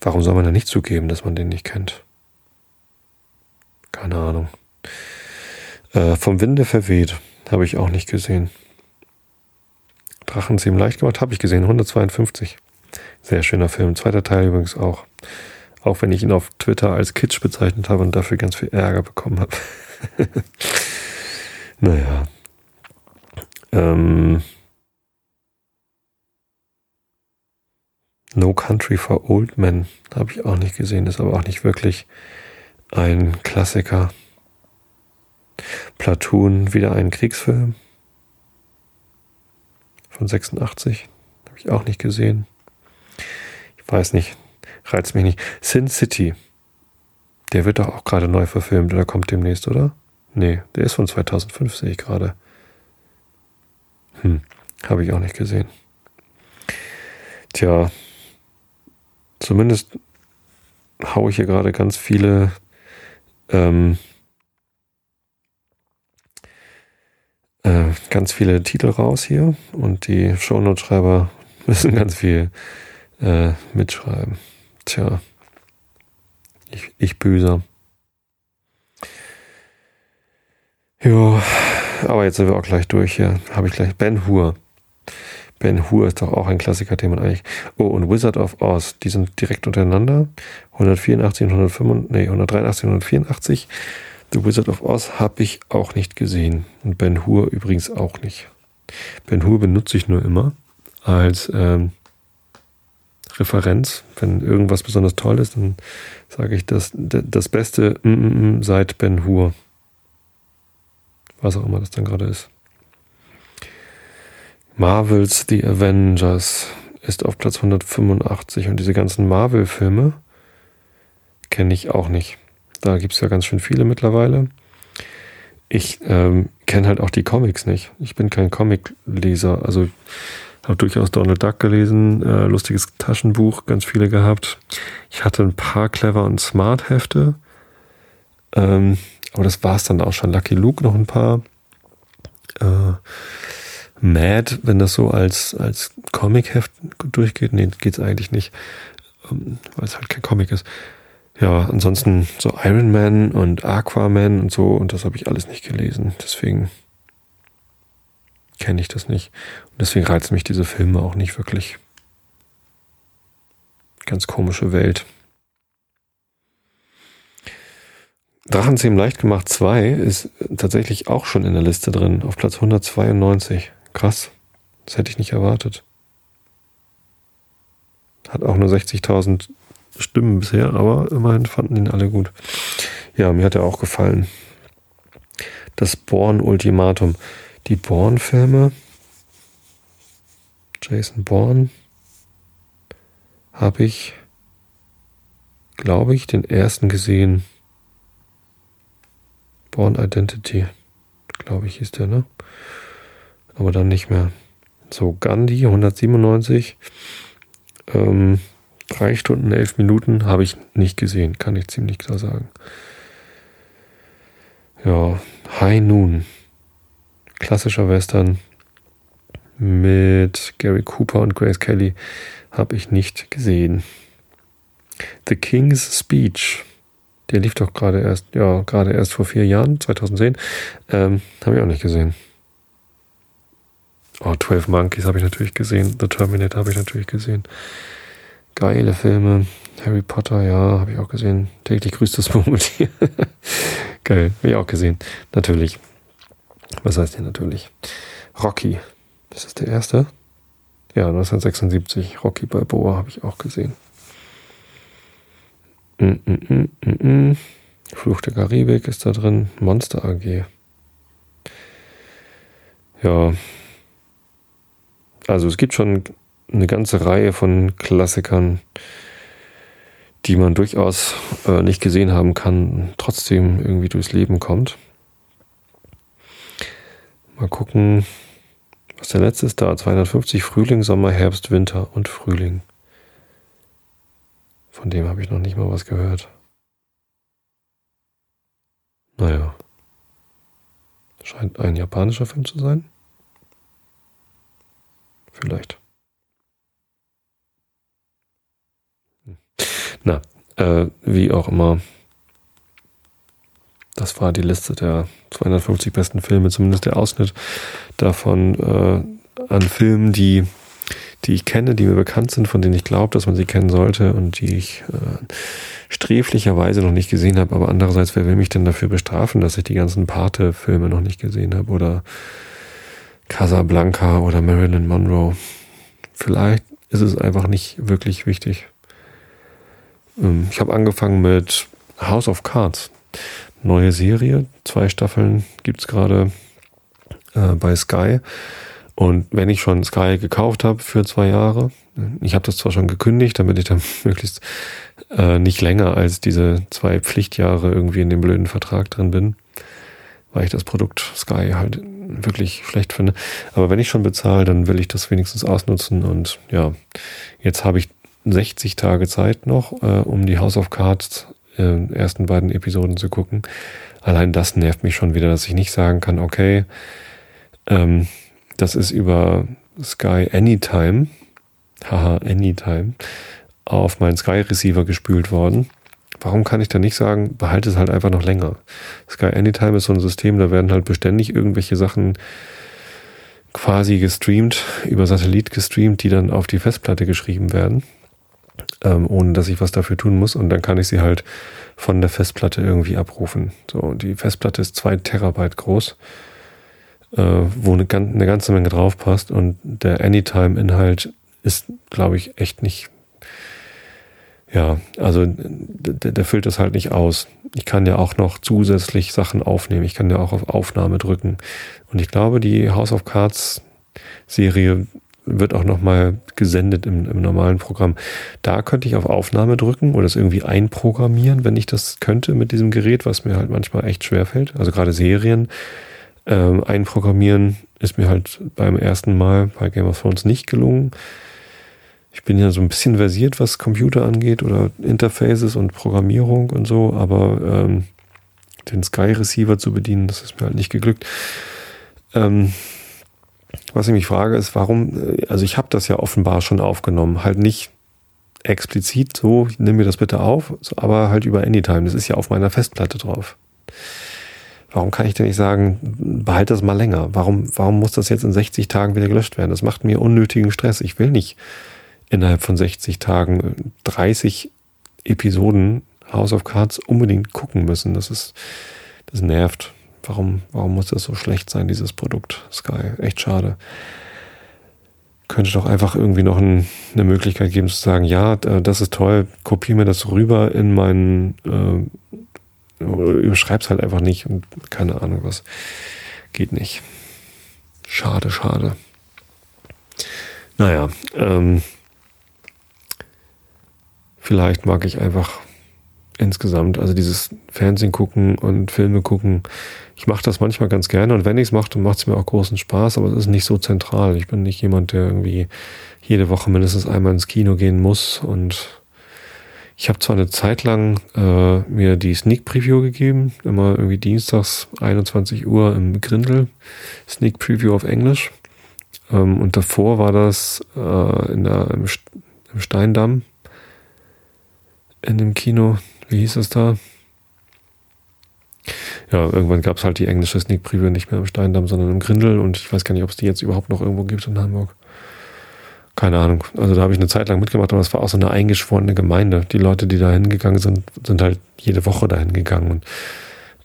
warum soll man da nicht zugeben, dass man den nicht kennt? Keine Ahnung. Äh, vom Winde verweht habe ich auch nicht gesehen. Drachenzähmen leicht gemacht habe ich gesehen, 152. Sehr schöner Film. Zweiter Teil übrigens auch. Auch wenn ich ihn auf Twitter als Kitsch bezeichnet habe und dafür ganz viel Ärger bekommen habe. naja, ähm, No Country for Old Men habe ich auch nicht gesehen, ist aber auch nicht wirklich ein Klassiker. Platoon, wieder ein Kriegsfilm von 86, habe ich auch nicht gesehen. Ich weiß nicht, reizt mich nicht. Sin City, der wird doch auch gerade neu verfilmt oder kommt demnächst, oder? Nee, der ist von 2005, sehe ich gerade. Hm, habe ich auch nicht gesehen. Tja, zumindest haue ich hier gerade ganz viele ähm, äh, ganz viele Titel raus hier und die Shownote-Schreiber müssen ganz viel äh, mitschreiben. Tja, ich, ich büßer. Ja, aber jetzt sind wir auch gleich durch hier. Habe ich gleich Ben Hur. Ben Hur ist doch auch ein Klassiker, den man eigentlich. Oh, und Wizard of Oz, die sind direkt untereinander. 184 und 185, nee, 183 und 184. The Wizard of Oz habe ich auch nicht gesehen. Und Ben Hur übrigens auch nicht. Ben Hur benutze ich nur immer als ähm, Referenz. Wenn irgendwas besonders toll ist, dann sage ich das, das Beste mm, mm, mm, seit Ben Hur. Was auch immer das dann gerade ist. Marvels The Avengers ist auf Platz 185 und diese ganzen Marvel-Filme kenne ich auch nicht. Da gibt es ja ganz schön viele mittlerweile. Ich ähm, kenne halt auch die Comics nicht. Ich bin kein Comic-Leser. Also habe durchaus Donald Duck gelesen, äh, lustiges Taschenbuch, ganz viele gehabt. Ich hatte ein paar Clever und Smart Hefte. Ähm, aber das war es dann auch schon. Lucky Luke noch ein paar. Äh, Mad, wenn das so als, als Comic-Heft durchgeht, nee, geht's eigentlich nicht, ähm, weil es halt kein Comic ist. Ja, ansonsten so Iron Man und Aquaman und so, und das habe ich alles nicht gelesen. Deswegen kenne ich das nicht. Und deswegen reizen mich diese Filme auch nicht wirklich. Ganz komische Welt. Drachenzähmen leicht gemacht 2 ist tatsächlich auch schon in der Liste drin, auf Platz 192. Krass. Das hätte ich nicht erwartet. Hat auch nur 60.000 Stimmen bisher, aber immerhin fanden ihn alle gut. Ja, mir hat er auch gefallen. Das Born-Ultimatum. Die Born-Filme. Jason Bourne. Habe ich, glaube ich, den ersten gesehen. Born Identity. Glaube ich, hieß der, ne? aber dann nicht mehr. So, Gandhi 197, ähm, drei Stunden, elf Minuten habe ich nicht gesehen, kann ich ziemlich klar sagen. Ja, High Noon, klassischer Western mit Gary Cooper und Grace Kelly habe ich nicht gesehen. The King's Speech, der lief doch gerade erst, ja, gerade erst vor vier Jahren, 2010, ähm, habe ich auch nicht gesehen. Oh, 12 Monkeys habe ich natürlich gesehen. The Terminator habe ich natürlich gesehen. Geile Filme. Harry Potter, ja, habe ich auch gesehen. Täglich grüßt das Murmeltier. Geil, habe ich auch gesehen. Natürlich. Was heißt hier natürlich? Rocky. Das ist der erste. Ja, 1976. Rocky Balboa habe ich auch gesehen. Mm, mm, mm, Fluch der Karibik ist da drin. Monster AG. Ja, also es gibt schon eine ganze Reihe von Klassikern, die man durchaus äh, nicht gesehen haben kann, trotzdem irgendwie durchs Leben kommt. Mal gucken, was der letzte ist da. 250 Frühling, Sommer, Herbst, Winter und Frühling. Von dem habe ich noch nicht mal was gehört. Naja. Scheint ein japanischer Film zu sein. Vielleicht. Hm. Na, äh, wie auch immer. Das war die Liste der 250 besten Filme, zumindest der Ausschnitt davon äh, an Filmen, die, die ich kenne, die mir bekannt sind, von denen ich glaube, dass man sie kennen sollte und die ich äh, sträflicherweise noch nicht gesehen habe. Aber andererseits, wer will mich denn dafür bestrafen, dass ich die ganzen Pate-Filme noch nicht gesehen habe oder Casablanca oder Marilyn Monroe. Vielleicht ist es einfach nicht wirklich wichtig. Ähm, ich habe angefangen mit House of Cards. Neue Serie, zwei Staffeln gibt es gerade äh, bei Sky. Und wenn ich schon Sky gekauft habe für zwei Jahre, ich habe das zwar schon gekündigt, damit ich dann möglichst äh, nicht länger als diese zwei Pflichtjahre irgendwie in dem blöden Vertrag drin bin, weil ich das Produkt Sky halt wirklich schlecht finde. Aber wenn ich schon bezahle, dann will ich das wenigstens ausnutzen. Und ja, jetzt habe ich 60 Tage Zeit noch, äh, um die House of Cards äh, ersten beiden Episoden zu gucken. Allein das nervt mich schon wieder, dass ich nicht sagen kann, okay, ähm, das ist über Sky Anytime, haha, Anytime, auf meinen Sky Receiver gespült worden. Warum kann ich da nicht sagen, behalte es halt einfach noch länger? Sky Anytime ist so ein System, da werden halt beständig irgendwelche Sachen quasi gestreamt, über Satellit gestreamt, die dann auf die Festplatte geschrieben werden, ähm, ohne dass ich was dafür tun muss. Und dann kann ich sie halt von der Festplatte irgendwie abrufen. So, die Festplatte ist zwei Terabyte groß, wo eine, eine ganze Menge drauf passt. Und der Anytime-Inhalt ist, glaube ich, echt nicht ja, also der, der füllt das halt nicht aus. Ich kann ja auch noch zusätzlich Sachen aufnehmen. Ich kann ja auch auf Aufnahme drücken. Und ich glaube, die House of Cards Serie wird auch nochmal gesendet im, im normalen Programm. Da könnte ich auf Aufnahme drücken oder es irgendwie einprogrammieren, wenn ich das könnte mit diesem Gerät, was mir halt manchmal echt schwer fällt. Also gerade Serien ähm, einprogrammieren ist mir halt beim ersten Mal bei Game of Thrones nicht gelungen ich bin ja so ein bisschen versiert, was Computer angeht oder Interfaces und Programmierung und so, aber ähm, den Sky Receiver zu bedienen, das ist mir halt nicht geglückt. Ähm, was ich mich frage, ist, warum, äh, also ich habe das ja offenbar schon aufgenommen, halt nicht explizit so, nimm mir das bitte auf, aber halt über Anytime, das ist ja auf meiner Festplatte drauf. Warum kann ich denn nicht sagen, behalte das mal länger? Warum, warum muss das jetzt in 60 Tagen wieder gelöscht werden? Das macht mir unnötigen Stress. Ich will nicht innerhalb von 60 Tagen 30 Episoden House of Cards unbedingt gucken müssen. Das ist, das nervt. Warum, warum muss das so schlecht sein, dieses Produkt Sky? Echt schade. Könnte doch einfach irgendwie noch ein, eine Möglichkeit geben zu sagen, ja, das ist toll, kopiere mir das rüber in meinen, äh, überschreib's halt einfach nicht und keine Ahnung was. Geht nicht. Schade, schade. Naja, ähm, Vielleicht mag ich einfach insgesamt, also dieses Fernsehen gucken und Filme gucken. Ich mache das manchmal ganz gerne und wenn ich es mache, dann macht es mir auch großen Spaß, aber es ist nicht so zentral. Ich bin nicht jemand, der irgendwie jede Woche mindestens einmal ins Kino gehen muss und ich habe zwar eine Zeit lang äh, mir die Sneak Preview gegeben, immer irgendwie dienstags 21 Uhr im Grindel, Sneak Preview auf Englisch. Ähm, und davor war das äh, in der, im, im Steindamm in dem Kino. Wie hieß es da? Ja, irgendwann gab es halt die englische Sneak Preview nicht mehr im Steindamm, sondern im Grindel und ich weiß gar nicht, ob es die jetzt überhaupt noch irgendwo gibt in Hamburg. Keine Ahnung. Also da habe ich eine Zeit lang mitgemacht, aber das war auch so eine eingeschworene Gemeinde. Die Leute, die da hingegangen sind, sind halt jede Woche dahin gegangen und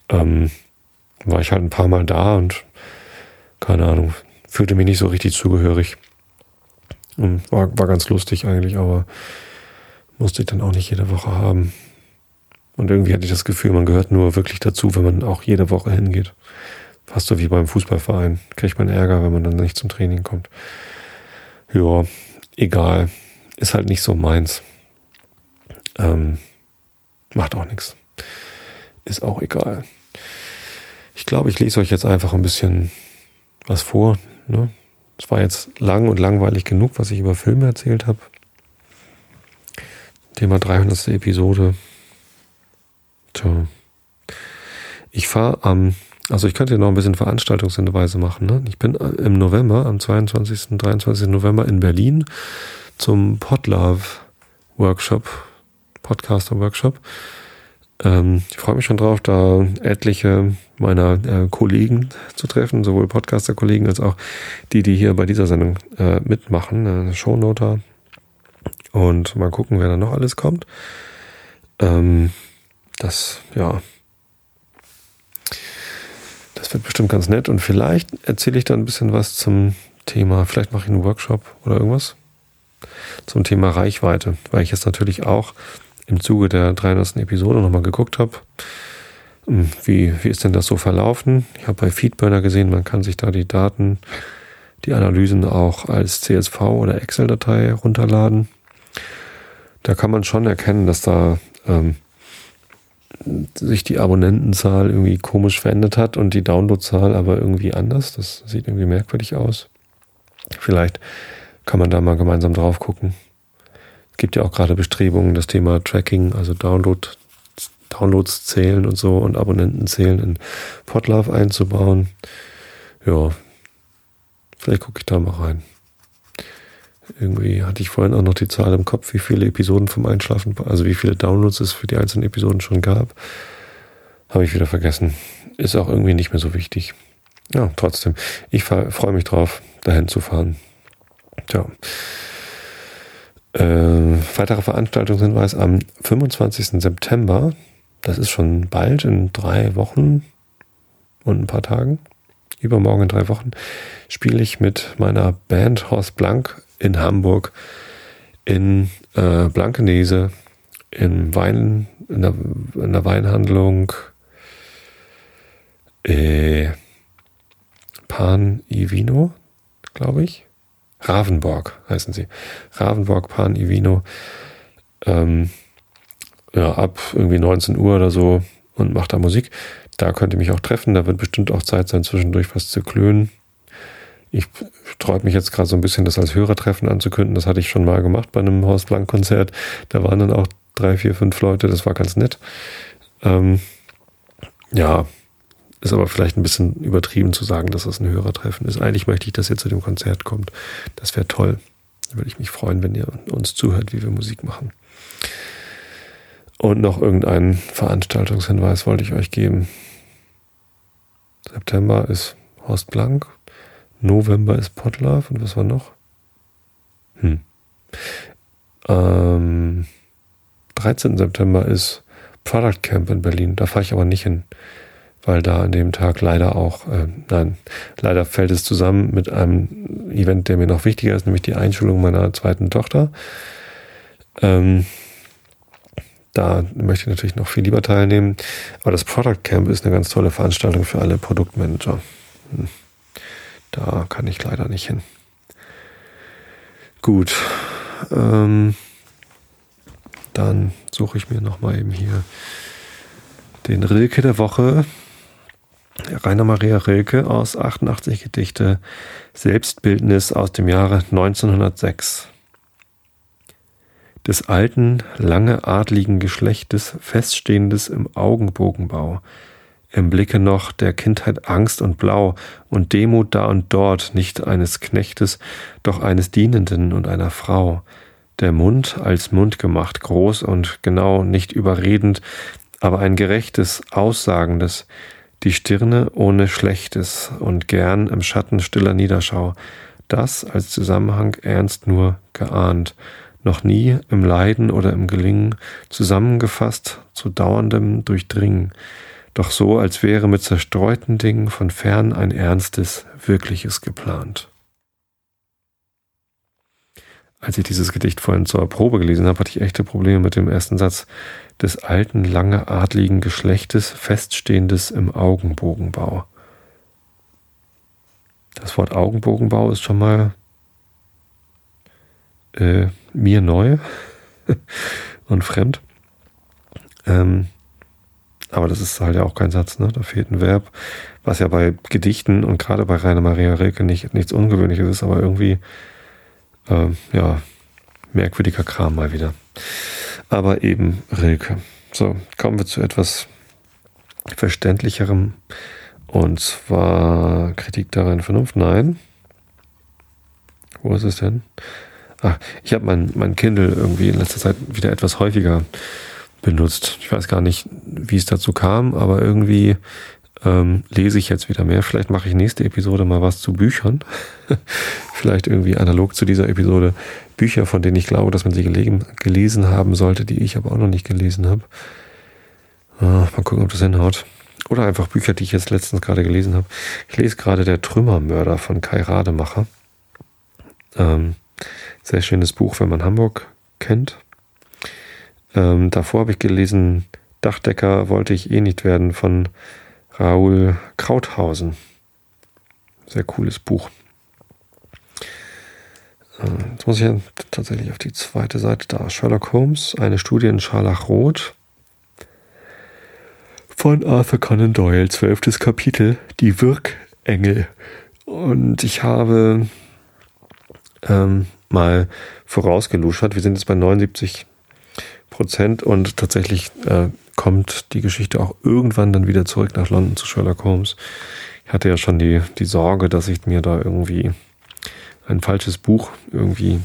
ähm, war ich halt ein paar Mal da und keine Ahnung, fühlte mich nicht so richtig zugehörig. Und war, war ganz lustig eigentlich, aber musste ich dann auch nicht jede Woche haben. Und irgendwie hatte ich das Gefühl, man gehört nur wirklich dazu, wenn man auch jede Woche hingeht. Fast so wie beim Fußballverein. Kriegt man Ärger, wenn man dann nicht zum Training kommt. Ja, egal. Ist halt nicht so meins. Ähm, macht auch nichts. Ist auch egal. Ich glaube, ich lese euch jetzt einfach ein bisschen was vor. Ne? Es war jetzt lang und langweilig genug, was ich über Filme erzählt habe. Thema 300. Episode. Tja. Ich fahre am, also ich könnte ja noch ein bisschen Veranstaltungshinweise machen. Ne? Ich bin äh, im November, am 22. und 23. November in Berlin zum Podlove Workshop, Podcaster Workshop. Ähm, ich freue mich schon drauf, da etliche meiner äh, Kollegen zu treffen, sowohl Podcaster-Kollegen als auch die, die hier bei dieser Sendung äh, mitmachen. Äh, Shownoter, und mal gucken, wer da noch alles kommt. Ähm, das, ja. Das wird bestimmt ganz nett. Und vielleicht erzähle ich da ein bisschen was zum Thema. Vielleicht mache ich einen Workshop oder irgendwas. zum Thema Reichweite, weil ich jetzt natürlich auch im Zuge der 300. Episode nochmal geguckt habe, hm, wie, wie ist denn das so verlaufen? Ich habe bei Feedburner gesehen, man kann sich da die Daten, die Analysen auch als CSV oder Excel-Datei runterladen. Da kann man schon erkennen, dass da ähm, sich die Abonnentenzahl irgendwie komisch verändert hat und die Downloadzahl aber irgendwie anders. Das sieht irgendwie merkwürdig aus. Vielleicht kann man da mal gemeinsam drauf gucken. Es gibt ja auch gerade Bestrebungen, das Thema Tracking, also Download, Downloads zählen und so und Abonnenten zählen in Podlove einzubauen. Ja, vielleicht gucke ich da mal rein. Irgendwie hatte ich vorhin auch noch die Zahl im Kopf, wie viele Episoden vom Einschlafen, also wie viele Downloads es für die einzelnen Episoden schon gab. Habe ich wieder vergessen. Ist auch irgendwie nicht mehr so wichtig. Ja, trotzdem. Ich freue mich drauf, dahin zu fahren. Tja. Äh, weitere Veranstaltungshinweis am 25. September. Das ist schon bald, in drei Wochen und ein paar Tagen. Übermorgen in drei Wochen spiele ich mit meiner Band Horst Blank in Hamburg, in äh, Blankenese, in Wein, in der, in der Weinhandlung äh, Pan Ivino, glaube ich. Ravenborg heißen sie. Ravenborg Pan Ivino. Ähm, ja, ab irgendwie 19 Uhr oder so und macht da Musik. Da könnt ihr mich auch treffen. Da wird bestimmt auch Zeit sein, zwischendurch was zu klönen. Ich sträube mich jetzt gerade so ein bisschen, das als Hörertreffen anzukündigen. Das hatte ich schon mal gemacht bei einem Horst Blank-Konzert. Da waren dann auch drei, vier, fünf Leute. Das war ganz nett. Ähm, ja, ist aber vielleicht ein bisschen übertrieben zu sagen, dass das ein Hörertreffen ist. Eigentlich möchte ich, dass ihr zu dem Konzert kommt. Das wäre toll. Da würde ich mich freuen, wenn ihr uns zuhört, wie wir Musik machen. Und noch irgendeinen Veranstaltungshinweis wollte ich euch geben. September ist Horst Blank, November ist Potlove und was war noch? Hm. Ähm, 13. September ist Product Camp in Berlin. Da fahre ich aber nicht hin, weil da an dem Tag leider auch, äh, nein, leider fällt es zusammen mit einem Event, der mir noch wichtiger ist, nämlich die Einschulung meiner zweiten Tochter. Ähm, da möchte ich natürlich noch viel lieber teilnehmen. Aber das Product Camp ist eine ganz tolle Veranstaltung für alle Produktmanager. Hm. Da kann ich leider nicht hin. Gut. Ähm, dann suche ich mir nochmal eben hier den Rilke der Woche. Rainer Maria Rilke aus 88 Gedichte, Selbstbildnis aus dem Jahre 1906 des alten, lange adligen Geschlechtes, feststehendes im Augenbogenbau. Im Blicke noch der Kindheit Angst und Blau und Demut da und dort, nicht eines Knechtes, doch eines Dienenden und einer Frau. Der Mund als Mund gemacht, groß und genau, nicht überredend, aber ein gerechtes, aussagendes, die Stirne ohne Schlechtes und gern im Schatten stiller Niederschau, das als Zusammenhang ernst nur geahnt. Noch nie im Leiden oder im Gelingen zusammengefasst zu dauerndem Durchdringen, doch so, als wäre mit zerstreuten Dingen von fern ein ernstes, wirkliches geplant. Als ich dieses Gedicht vorhin zur Probe gelesen habe, hatte ich echte Probleme mit dem ersten Satz des alten, lange adligen Geschlechtes, feststehendes im Augenbogenbau. Das Wort Augenbogenbau ist schon mal äh, mir neu und fremd. Ähm, aber das ist halt ja auch kein Satz, ne? Da fehlt ein Verb, was ja bei Gedichten und gerade bei Rainer Maria Rilke nicht, nichts Ungewöhnliches ist, aber irgendwie, äh, ja, merkwürdiger Kram mal wieder. Aber eben Rilke. So, kommen wir zu etwas verständlicherem. Und zwar Kritik daran Vernunft. Nein. Wo ist es denn? Ach, ich habe mein, mein Kindle irgendwie in letzter Zeit wieder etwas häufiger benutzt. Ich weiß gar nicht, wie es dazu kam, aber irgendwie ähm, lese ich jetzt wieder mehr. Vielleicht mache ich nächste Episode mal was zu Büchern. Vielleicht irgendwie analog zu dieser Episode Bücher, von denen ich glaube, dass man sie gelegen, gelesen haben sollte, die ich aber auch noch nicht gelesen habe. Ah, mal gucken, ob das hinhaut. Oder einfach Bücher, die ich jetzt letztens gerade gelesen habe. Ich lese gerade Der Trümmermörder von Kai Rademacher. Ähm, Sehr schönes Buch, wenn man Hamburg kennt. Ähm, davor habe ich gelesen, Dachdecker wollte ich eh nicht werden von Raoul Krauthausen. Sehr cooles Buch. Ähm, jetzt muss ich ja tatsächlich auf die zweite Seite da. Sherlock Holmes, eine Studie in Scharlachrot von Arthur Conan Doyle, zwölftes Kapitel, die Wirkengel. Und ich habe ähm, mal vorausgeluschert, wir sind jetzt bei 79 Prozent und tatsächlich äh, kommt die Geschichte auch irgendwann dann wieder zurück nach London zu Sherlock Holmes. Ich hatte ja schon die, die Sorge, dass ich mir da irgendwie ein falsches Buch irgendwie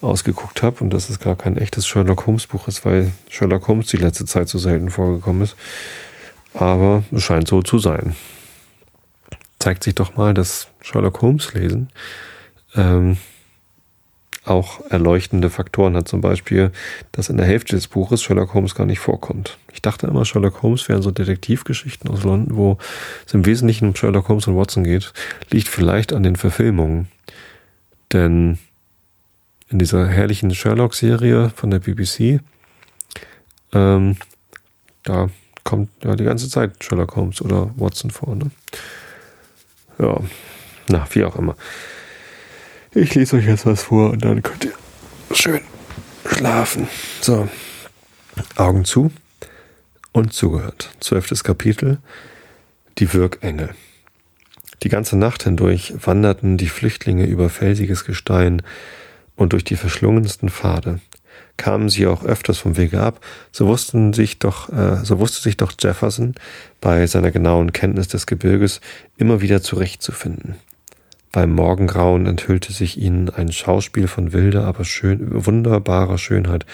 ausgeguckt habe und dass es gar kein echtes Sherlock Holmes Buch ist, weil Sherlock Holmes die letzte Zeit so selten vorgekommen ist. Aber es scheint so zu sein. Zeigt sich doch mal, dass Sherlock Holmes lesen ähm, auch erleuchtende Faktoren hat. Zum Beispiel, dass in der Hälfte des Buches Sherlock Holmes gar nicht vorkommt. Ich dachte immer, Sherlock Holmes wären so Detektivgeschichten aus London, wo es im Wesentlichen um Sherlock Holmes und Watson geht. Liegt vielleicht an den Verfilmungen. Denn in dieser herrlichen Sherlock-Serie von der BBC, ähm, da kommt ja die ganze Zeit Sherlock Holmes oder Watson vor. Ne? Ja, na, wie auch immer. Ich lese euch jetzt was vor und dann könnt ihr schön schlafen. So, Augen zu und zugehört. Zwölftes Kapitel, die Wirkengel. Die ganze Nacht hindurch wanderten die Flüchtlinge über felsiges Gestein und durch die verschlungensten Pfade. Kamen sie auch öfters vom Wege ab, so wussten sich doch, äh, so wusste sich doch Jefferson bei seiner genauen Kenntnis des Gebirges immer wieder zurechtzufinden. Beim Morgengrauen enthüllte sich ihnen ein Schauspiel von wilder, aber schön, wunderbarer Schönheit.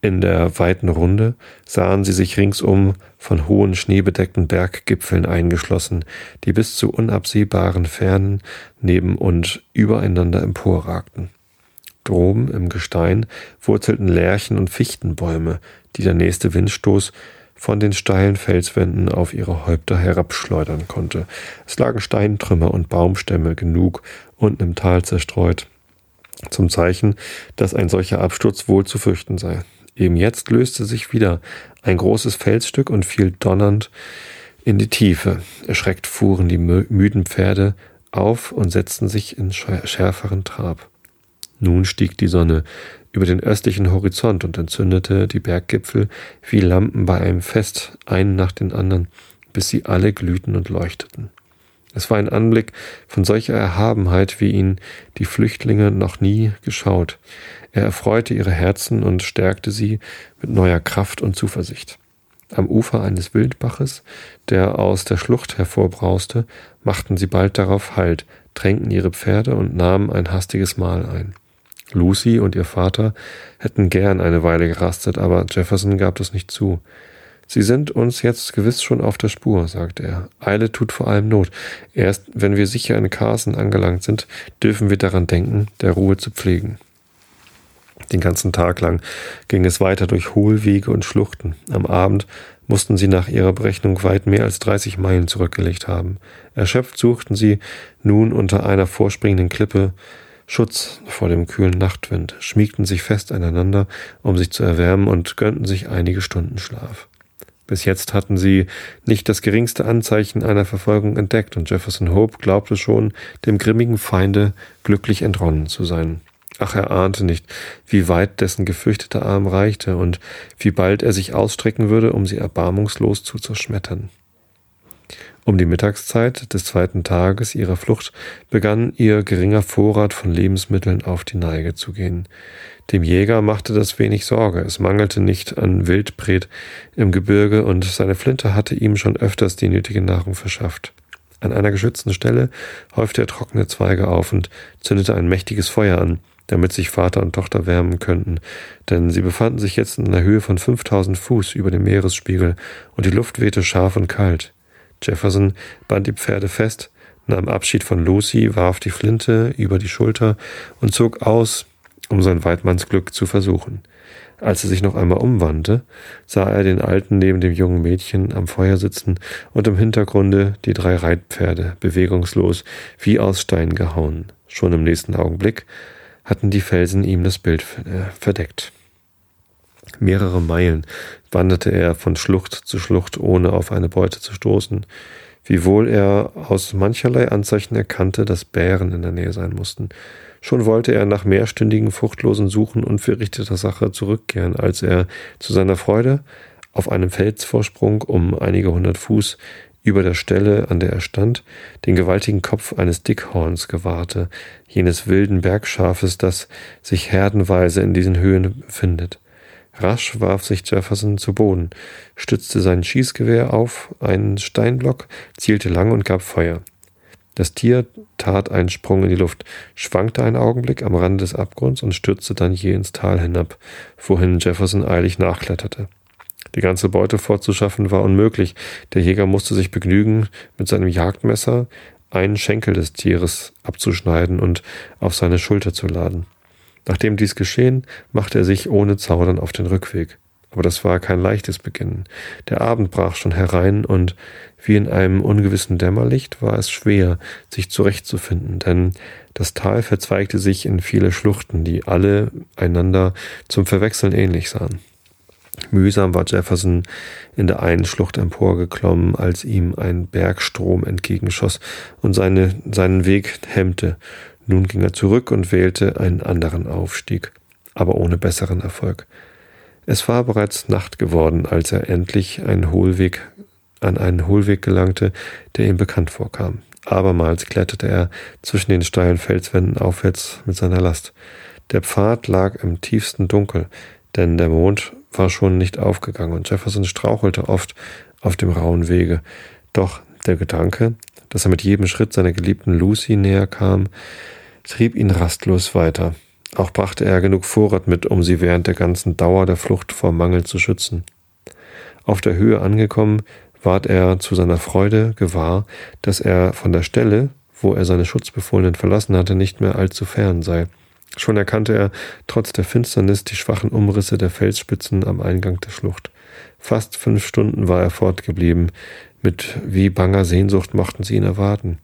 In der weiten Runde sahen sie sich ringsum von hohen schneebedeckten Berggipfeln eingeschlossen, die bis zu unabsehbaren Fernen neben und übereinander emporragten. Droben im Gestein wurzelten Lärchen und Fichtenbäume, die der nächste Windstoß von den steilen Felswänden auf ihre Häupter herabschleudern konnte. Es lagen Steintrümmer und Baumstämme genug unten im Tal zerstreut, zum Zeichen, dass ein solcher Absturz wohl zu fürchten sei. Eben jetzt löste sich wieder ein großes Felsstück und fiel donnernd in die Tiefe. Erschreckt fuhren die müden Pferde auf und setzten sich in schärferen Trab. Nun stieg die Sonne über den östlichen Horizont und entzündete die Berggipfel wie Lampen bei einem Fest, einen nach den anderen, bis sie alle glühten und leuchteten. Es war ein Anblick von solcher Erhabenheit, wie ihn die Flüchtlinge noch nie geschaut. Er erfreute ihre Herzen und stärkte sie mit neuer Kraft und Zuversicht. Am Ufer eines Wildbaches, der aus der Schlucht hervorbrauste, machten sie bald darauf Halt, tränkten ihre Pferde und nahmen ein hastiges Mahl ein. Lucy und ihr Vater hätten gern eine Weile gerastet, aber Jefferson gab das nicht zu. Sie sind uns jetzt gewiss schon auf der Spur, sagte er. Eile tut vor allem Not. Erst wenn wir sicher in Carson angelangt sind, dürfen wir daran denken, der Ruhe zu pflegen. Den ganzen Tag lang ging es weiter durch Hohlwege und Schluchten. Am Abend mussten sie nach ihrer Berechnung weit mehr als 30 Meilen zurückgelegt haben. Erschöpft suchten sie nun unter einer vorspringenden Klippe Schutz vor dem kühlen Nachtwind, schmiegten sich fest aneinander, um sich zu erwärmen und gönnten sich einige Stunden Schlaf. Bis jetzt hatten sie nicht das geringste Anzeichen einer Verfolgung entdeckt und Jefferson Hope glaubte schon, dem grimmigen Feinde glücklich entronnen zu sein. Ach, er ahnte nicht, wie weit dessen gefürchteter Arm reichte und wie bald er sich ausstrecken würde, um sie erbarmungslos zu zerschmettern. Um die Mittagszeit des zweiten Tages ihrer Flucht begann ihr geringer Vorrat von Lebensmitteln auf die Neige zu gehen. Dem Jäger machte das wenig Sorge. Es mangelte nicht an Wildbret im Gebirge und seine Flinte hatte ihm schon öfters die nötige Nahrung verschafft. An einer geschützten Stelle häufte er trockene Zweige auf und zündete ein mächtiges Feuer an, damit sich Vater und Tochter wärmen könnten, denn sie befanden sich jetzt in einer Höhe von 5000 Fuß über dem Meeresspiegel und die Luft wehte scharf und kalt. Jefferson band die Pferde fest, nahm Abschied von Lucy, warf die Flinte über die Schulter und zog aus, um sein Weidmannsglück zu versuchen. Als er sich noch einmal umwandte, sah er den Alten neben dem jungen Mädchen am Feuer sitzen und im Hintergrunde die drei Reitpferde, bewegungslos wie aus Stein gehauen. Schon im nächsten Augenblick hatten die Felsen ihm das Bild äh, verdeckt. Mehrere Meilen wanderte er von Schlucht zu Schlucht, ohne auf eine Beute zu stoßen, wiewohl er aus mancherlei Anzeichen erkannte, dass Bären in der Nähe sein mussten. Schon wollte er nach mehrstündigen fruchtlosen Suchen unverrichteter Sache zurückkehren, als er zu seiner Freude auf einem Felsvorsprung um einige hundert Fuß über der Stelle, an der er stand, den gewaltigen Kopf eines Dickhorns gewahrte, jenes wilden Bergschafes, das sich herdenweise in diesen Höhen befindet. Rasch warf sich Jefferson zu Boden, stützte sein Schießgewehr auf einen Steinblock, zielte lang und gab Feuer. Das Tier tat einen Sprung in die Luft, schwankte einen Augenblick am Rande des Abgrunds und stürzte dann je ins Tal hinab, wohin Jefferson eilig nachkletterte. Die ganze Beute fortzuschaffen war unmöglich. Der Jäger musste sich begnügen, mit seinem Jagdmesser einen Schenkel des Tieres abzuschneiden und auf seine Schulter zu laden. Nachdem dies geschehen, machte er sich ohne Zaudern auf den Rückweg. Aber das war kein leichtes Beginnen. Der Abend brach schon herein und wie in einem ungewissen Dämmerlicht war es schwer, sich zurechtzufinden, denn das Tal verzweigte sich in viele Schluchten, die alle einander zum Verwechseln ähnlich sahen. Mühsam war Jefferson in der einen Schlucht emporgeklommen, als ihm ein Bergstrom entgegenschoss und seine, seinen Weg hemmte. Nun ging er zurück und wählte einen anderen Aufstieg, aber ohne besseren Erfolg. Es war bereits Nacht geworden, als er endlich einen Hohlweg, an einen Hohlweg gelangte, der ihm bekannt vorkam. Abermals kletterte er zwischen den steilen Felswänden aufwärts mit seiner Last. Der Pfad lag im tiefsten Dunkel, denn der Mond war schon nicht aufgegangen und Jefferson strauchelte oft auf dem rauen Wege. Doch der Gedanke, dass er mit jedem Schritt seiner geliebten Lucy näher kam, trieb ihn rastlos weiter. Auch brachte er genug Vorrat mit, um sie während der ganzen Dauer der Flucht vor Mangel zu schützen. Auf der Höhe angekommen, ward er zu seiner Freude gewahr, dass er von der Stelle, wo er seine Schutzbefohlenen verlassen hatte, nicht mehr allzu fern sei. Schon erkannte er trotz der Finsternis die schwachen Umrisse der Felsspitzen am Eingang der Schlucht. Fast fünf Stunden war er fortgeblieben. Mit wie banger Sehnsucht mochten sie ihn erwarten.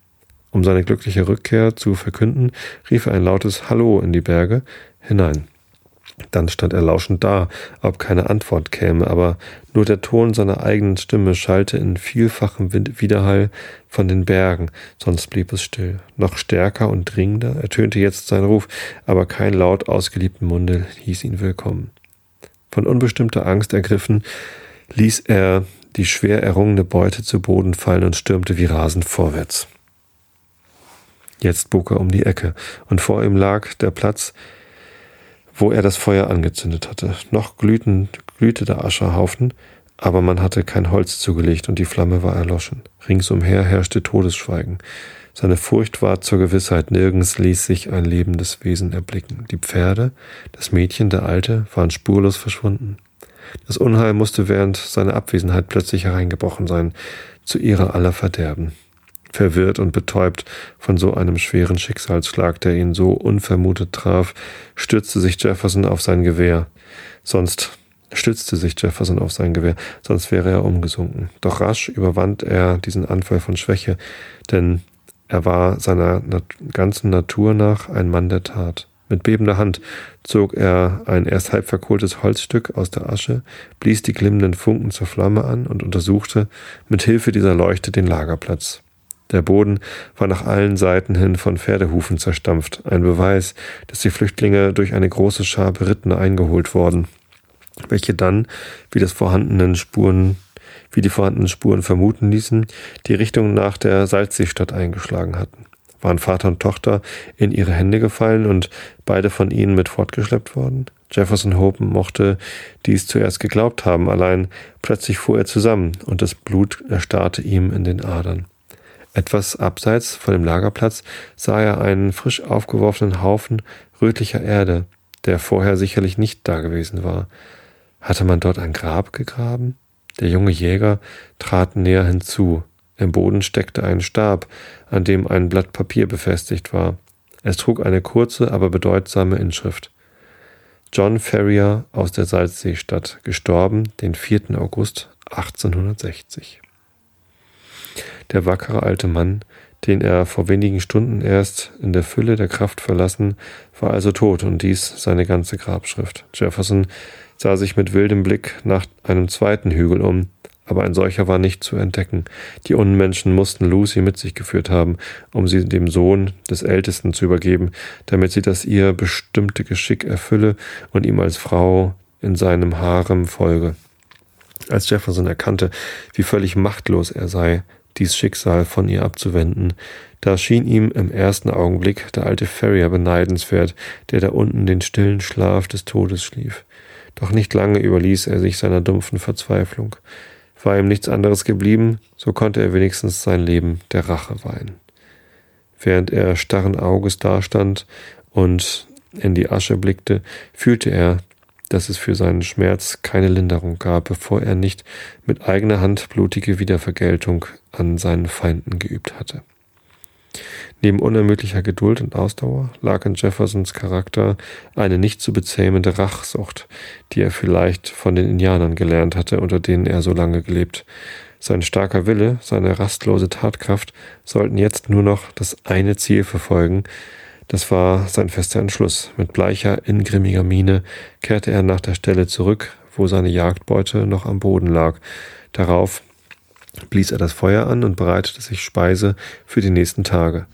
Um seine glückliche Rückkehr zu verkünden, rief er ein lautes Hallo in die Berge hinein. Dann stand er lauschend da, ob keine Antwort käme, aber nur der Ton seiner eigenen Stimme schallte in vielfachem Widerhall von den Bergen, sonst blieb es still. Noch stärker und dringender ertönte jetzt sein Ruf, aber kein Laut aus geliebtem Munde hieß ihn willkommen. Von unbestimmter Angst ergriffen, ließ er die schwer errungene Beute zu Boden fallen und stürmte wie rasend vorwärts. Jetzt bog er um die Ecke, und vor ihm lag der Platz, wo er das Feuer angezündet hatte. Noch glühten, glühte der Ascherhaufen, aber man hatte kein Holz zugelegt und die Flamme war erloschen. Ringsumher herrschte Todesschweigen. Seine Furcht war zur Gewissheit, nirgends ließ sich ein lebendes Wesen erblicken. Die Pferde, das Mädchen, der Alte waren spurlos verschwunden. Das Unheil musste während seiner Abwesenheit plötzlich hereingebrochen sein, zu ihrer aller Verderben verwirrt und betäubt von so einem schweren Schicksalsschlag, der ihn so unvermutet traf, stürzte sich Jefferson auf sein Gewehr. Sonst stützte sich Jefferson auf sein Gewehr, sonst wäre er umgesunken. Doch rasch überwand er diesen Anfall von Schwäche, denn er war seiner nat ganzen Natur nach ein Mann der Tat. Mit bebender Hand zog er ein erst halb verkohltes Holzstück aus der Asche, blies die glimmenden Funken zur Flamme an und untersuchte mit Hilfe dieser Leuchte den Lagerplatz. Der Boden war nach allen Seiten hin von Pferdehufen zerstampft, ein Beweis, dass die Flüchtlinge durch eine große Schar Berittene eingeholt worden, welche dann, wie das vorhandenen Spuren, wie die vorhandenen Spuren vermuten ließen, die Richtung nach der Salzseestadt eingeschlagen hatten. Waren Vater und Tochter in ihre Hände gefallen und beide von ihnen mit fortgeschleppt worden? Jefferson Hope mochte dies zuerst geglaubt haben, allein plötzlich fuhr er zusammen und das Blut erstarrte ihm in den Adern. Etwas abseits von dem Lagerplatz sah er einen frisch aufgeworfenen Haufen rötlicher Erde, der vorher sicherlich nicht dagewesen war. Hatte man dort ein Grab gegraben? Der junge Jäger trat näher hinzu. Im Boden steckte ein Stab, an dem ein Blatt Papier befestigt war. Es trug eine kurze, aber bedeutsame Inschrift. John Ferrier aus der Salzseestadt, gestorben den 4. August 1860. Der wackere alte Mann, den er vor wenigen Stunden erst in der Fülle der Kraft verlassen, war also tot und dies seine ganze Grabschrift. Jefferson sah sich mit wildem Blick nach einem zweiten Hügel um, aber ein solcher war nicht zu entdecken. Die Unmenschen mussten Lucy mit sich geführt haben, um sie dem Sohn des Ältesten zu übergeben, damit sie das ihr bestimmte Geschick erfülle und ihm als Frau in seinem Harem folge. Als Jefferson erkannte, wie völlig machtlos er sei, dies Schicksal von ihr abzuwenden, da schien ihm im ersten Augenblick der alte Ferrier beneidenswert, der da unten den stillen Schlaf des Todes schlief. Doch nicht lange überließ er sich seiner dumpfen Verzweiflung. War ihm nichts anderes geblieben, so konnte er wenigstens sein Leben der Rache weihen. Während er starren Auges dastand und in die Asche blickte, fühlte er, dass es für seinen Schmerz keine Linderung gab, bevor er nicht mit eigener Hand blutige Wiedervergeltung an seinen Feinden geübt hatte. Neben unermüdlicher Geduld und Ausdauer lag in Jeffersons Charakter eine nicht zu bezähmende Rachsucht, die er vielleicht von den Indianern gelernt hatte, unter denen er so lange gelebt. Sein starker Wille, seine rastlose Tatkraft sollten jetzt nur noch das eine Ziel verfolgen, das war sein fester Entschluss. Mit bleicher, ingrimmiger Miene kehrte er nach der Stelle zurück, wo seine Jagdbeute noch am Boden lag. Darauf blies er das Feuer an und bereitete sich Speise für die nächsten Tage.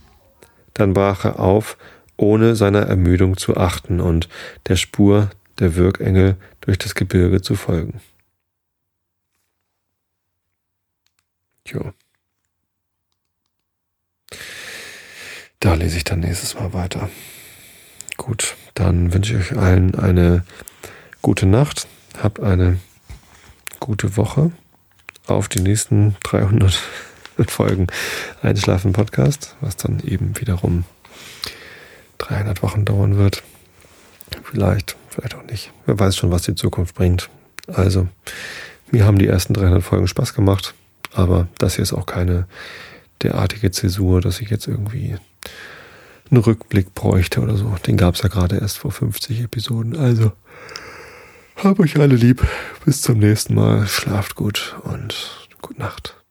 Dann brach er auf, ohne seiner Ermüdung zu achten und der Spur der Wirkengel durch das Gebirge zu folgen. Jo. Da lese ich dann nächstes Mal weiter. Gut, dann wünsche ich euch allen eine gute Nacht. Habt eine gute Woche. Auf die nächsten 300 Folgen Einschlafen Podcast, was dann eben wiederum 300 Wochen dauern wird. Vielleicht, vielleicht auch nicht. Wer weiß schon, was die Zukunft bringt. Also, mir haben die ersten 300 Folgen Spaß gemacht, aber das hier ist auch keine derartige Zäsur, dass ich jetzt irgendwie einen Rückblick bräuchte oder so. Den gab es ja gerade erst vor 50 Episoden. Also, hab euch alle lieb. Bis zum nächsten Mal. Schlaft gut und gute Nacht.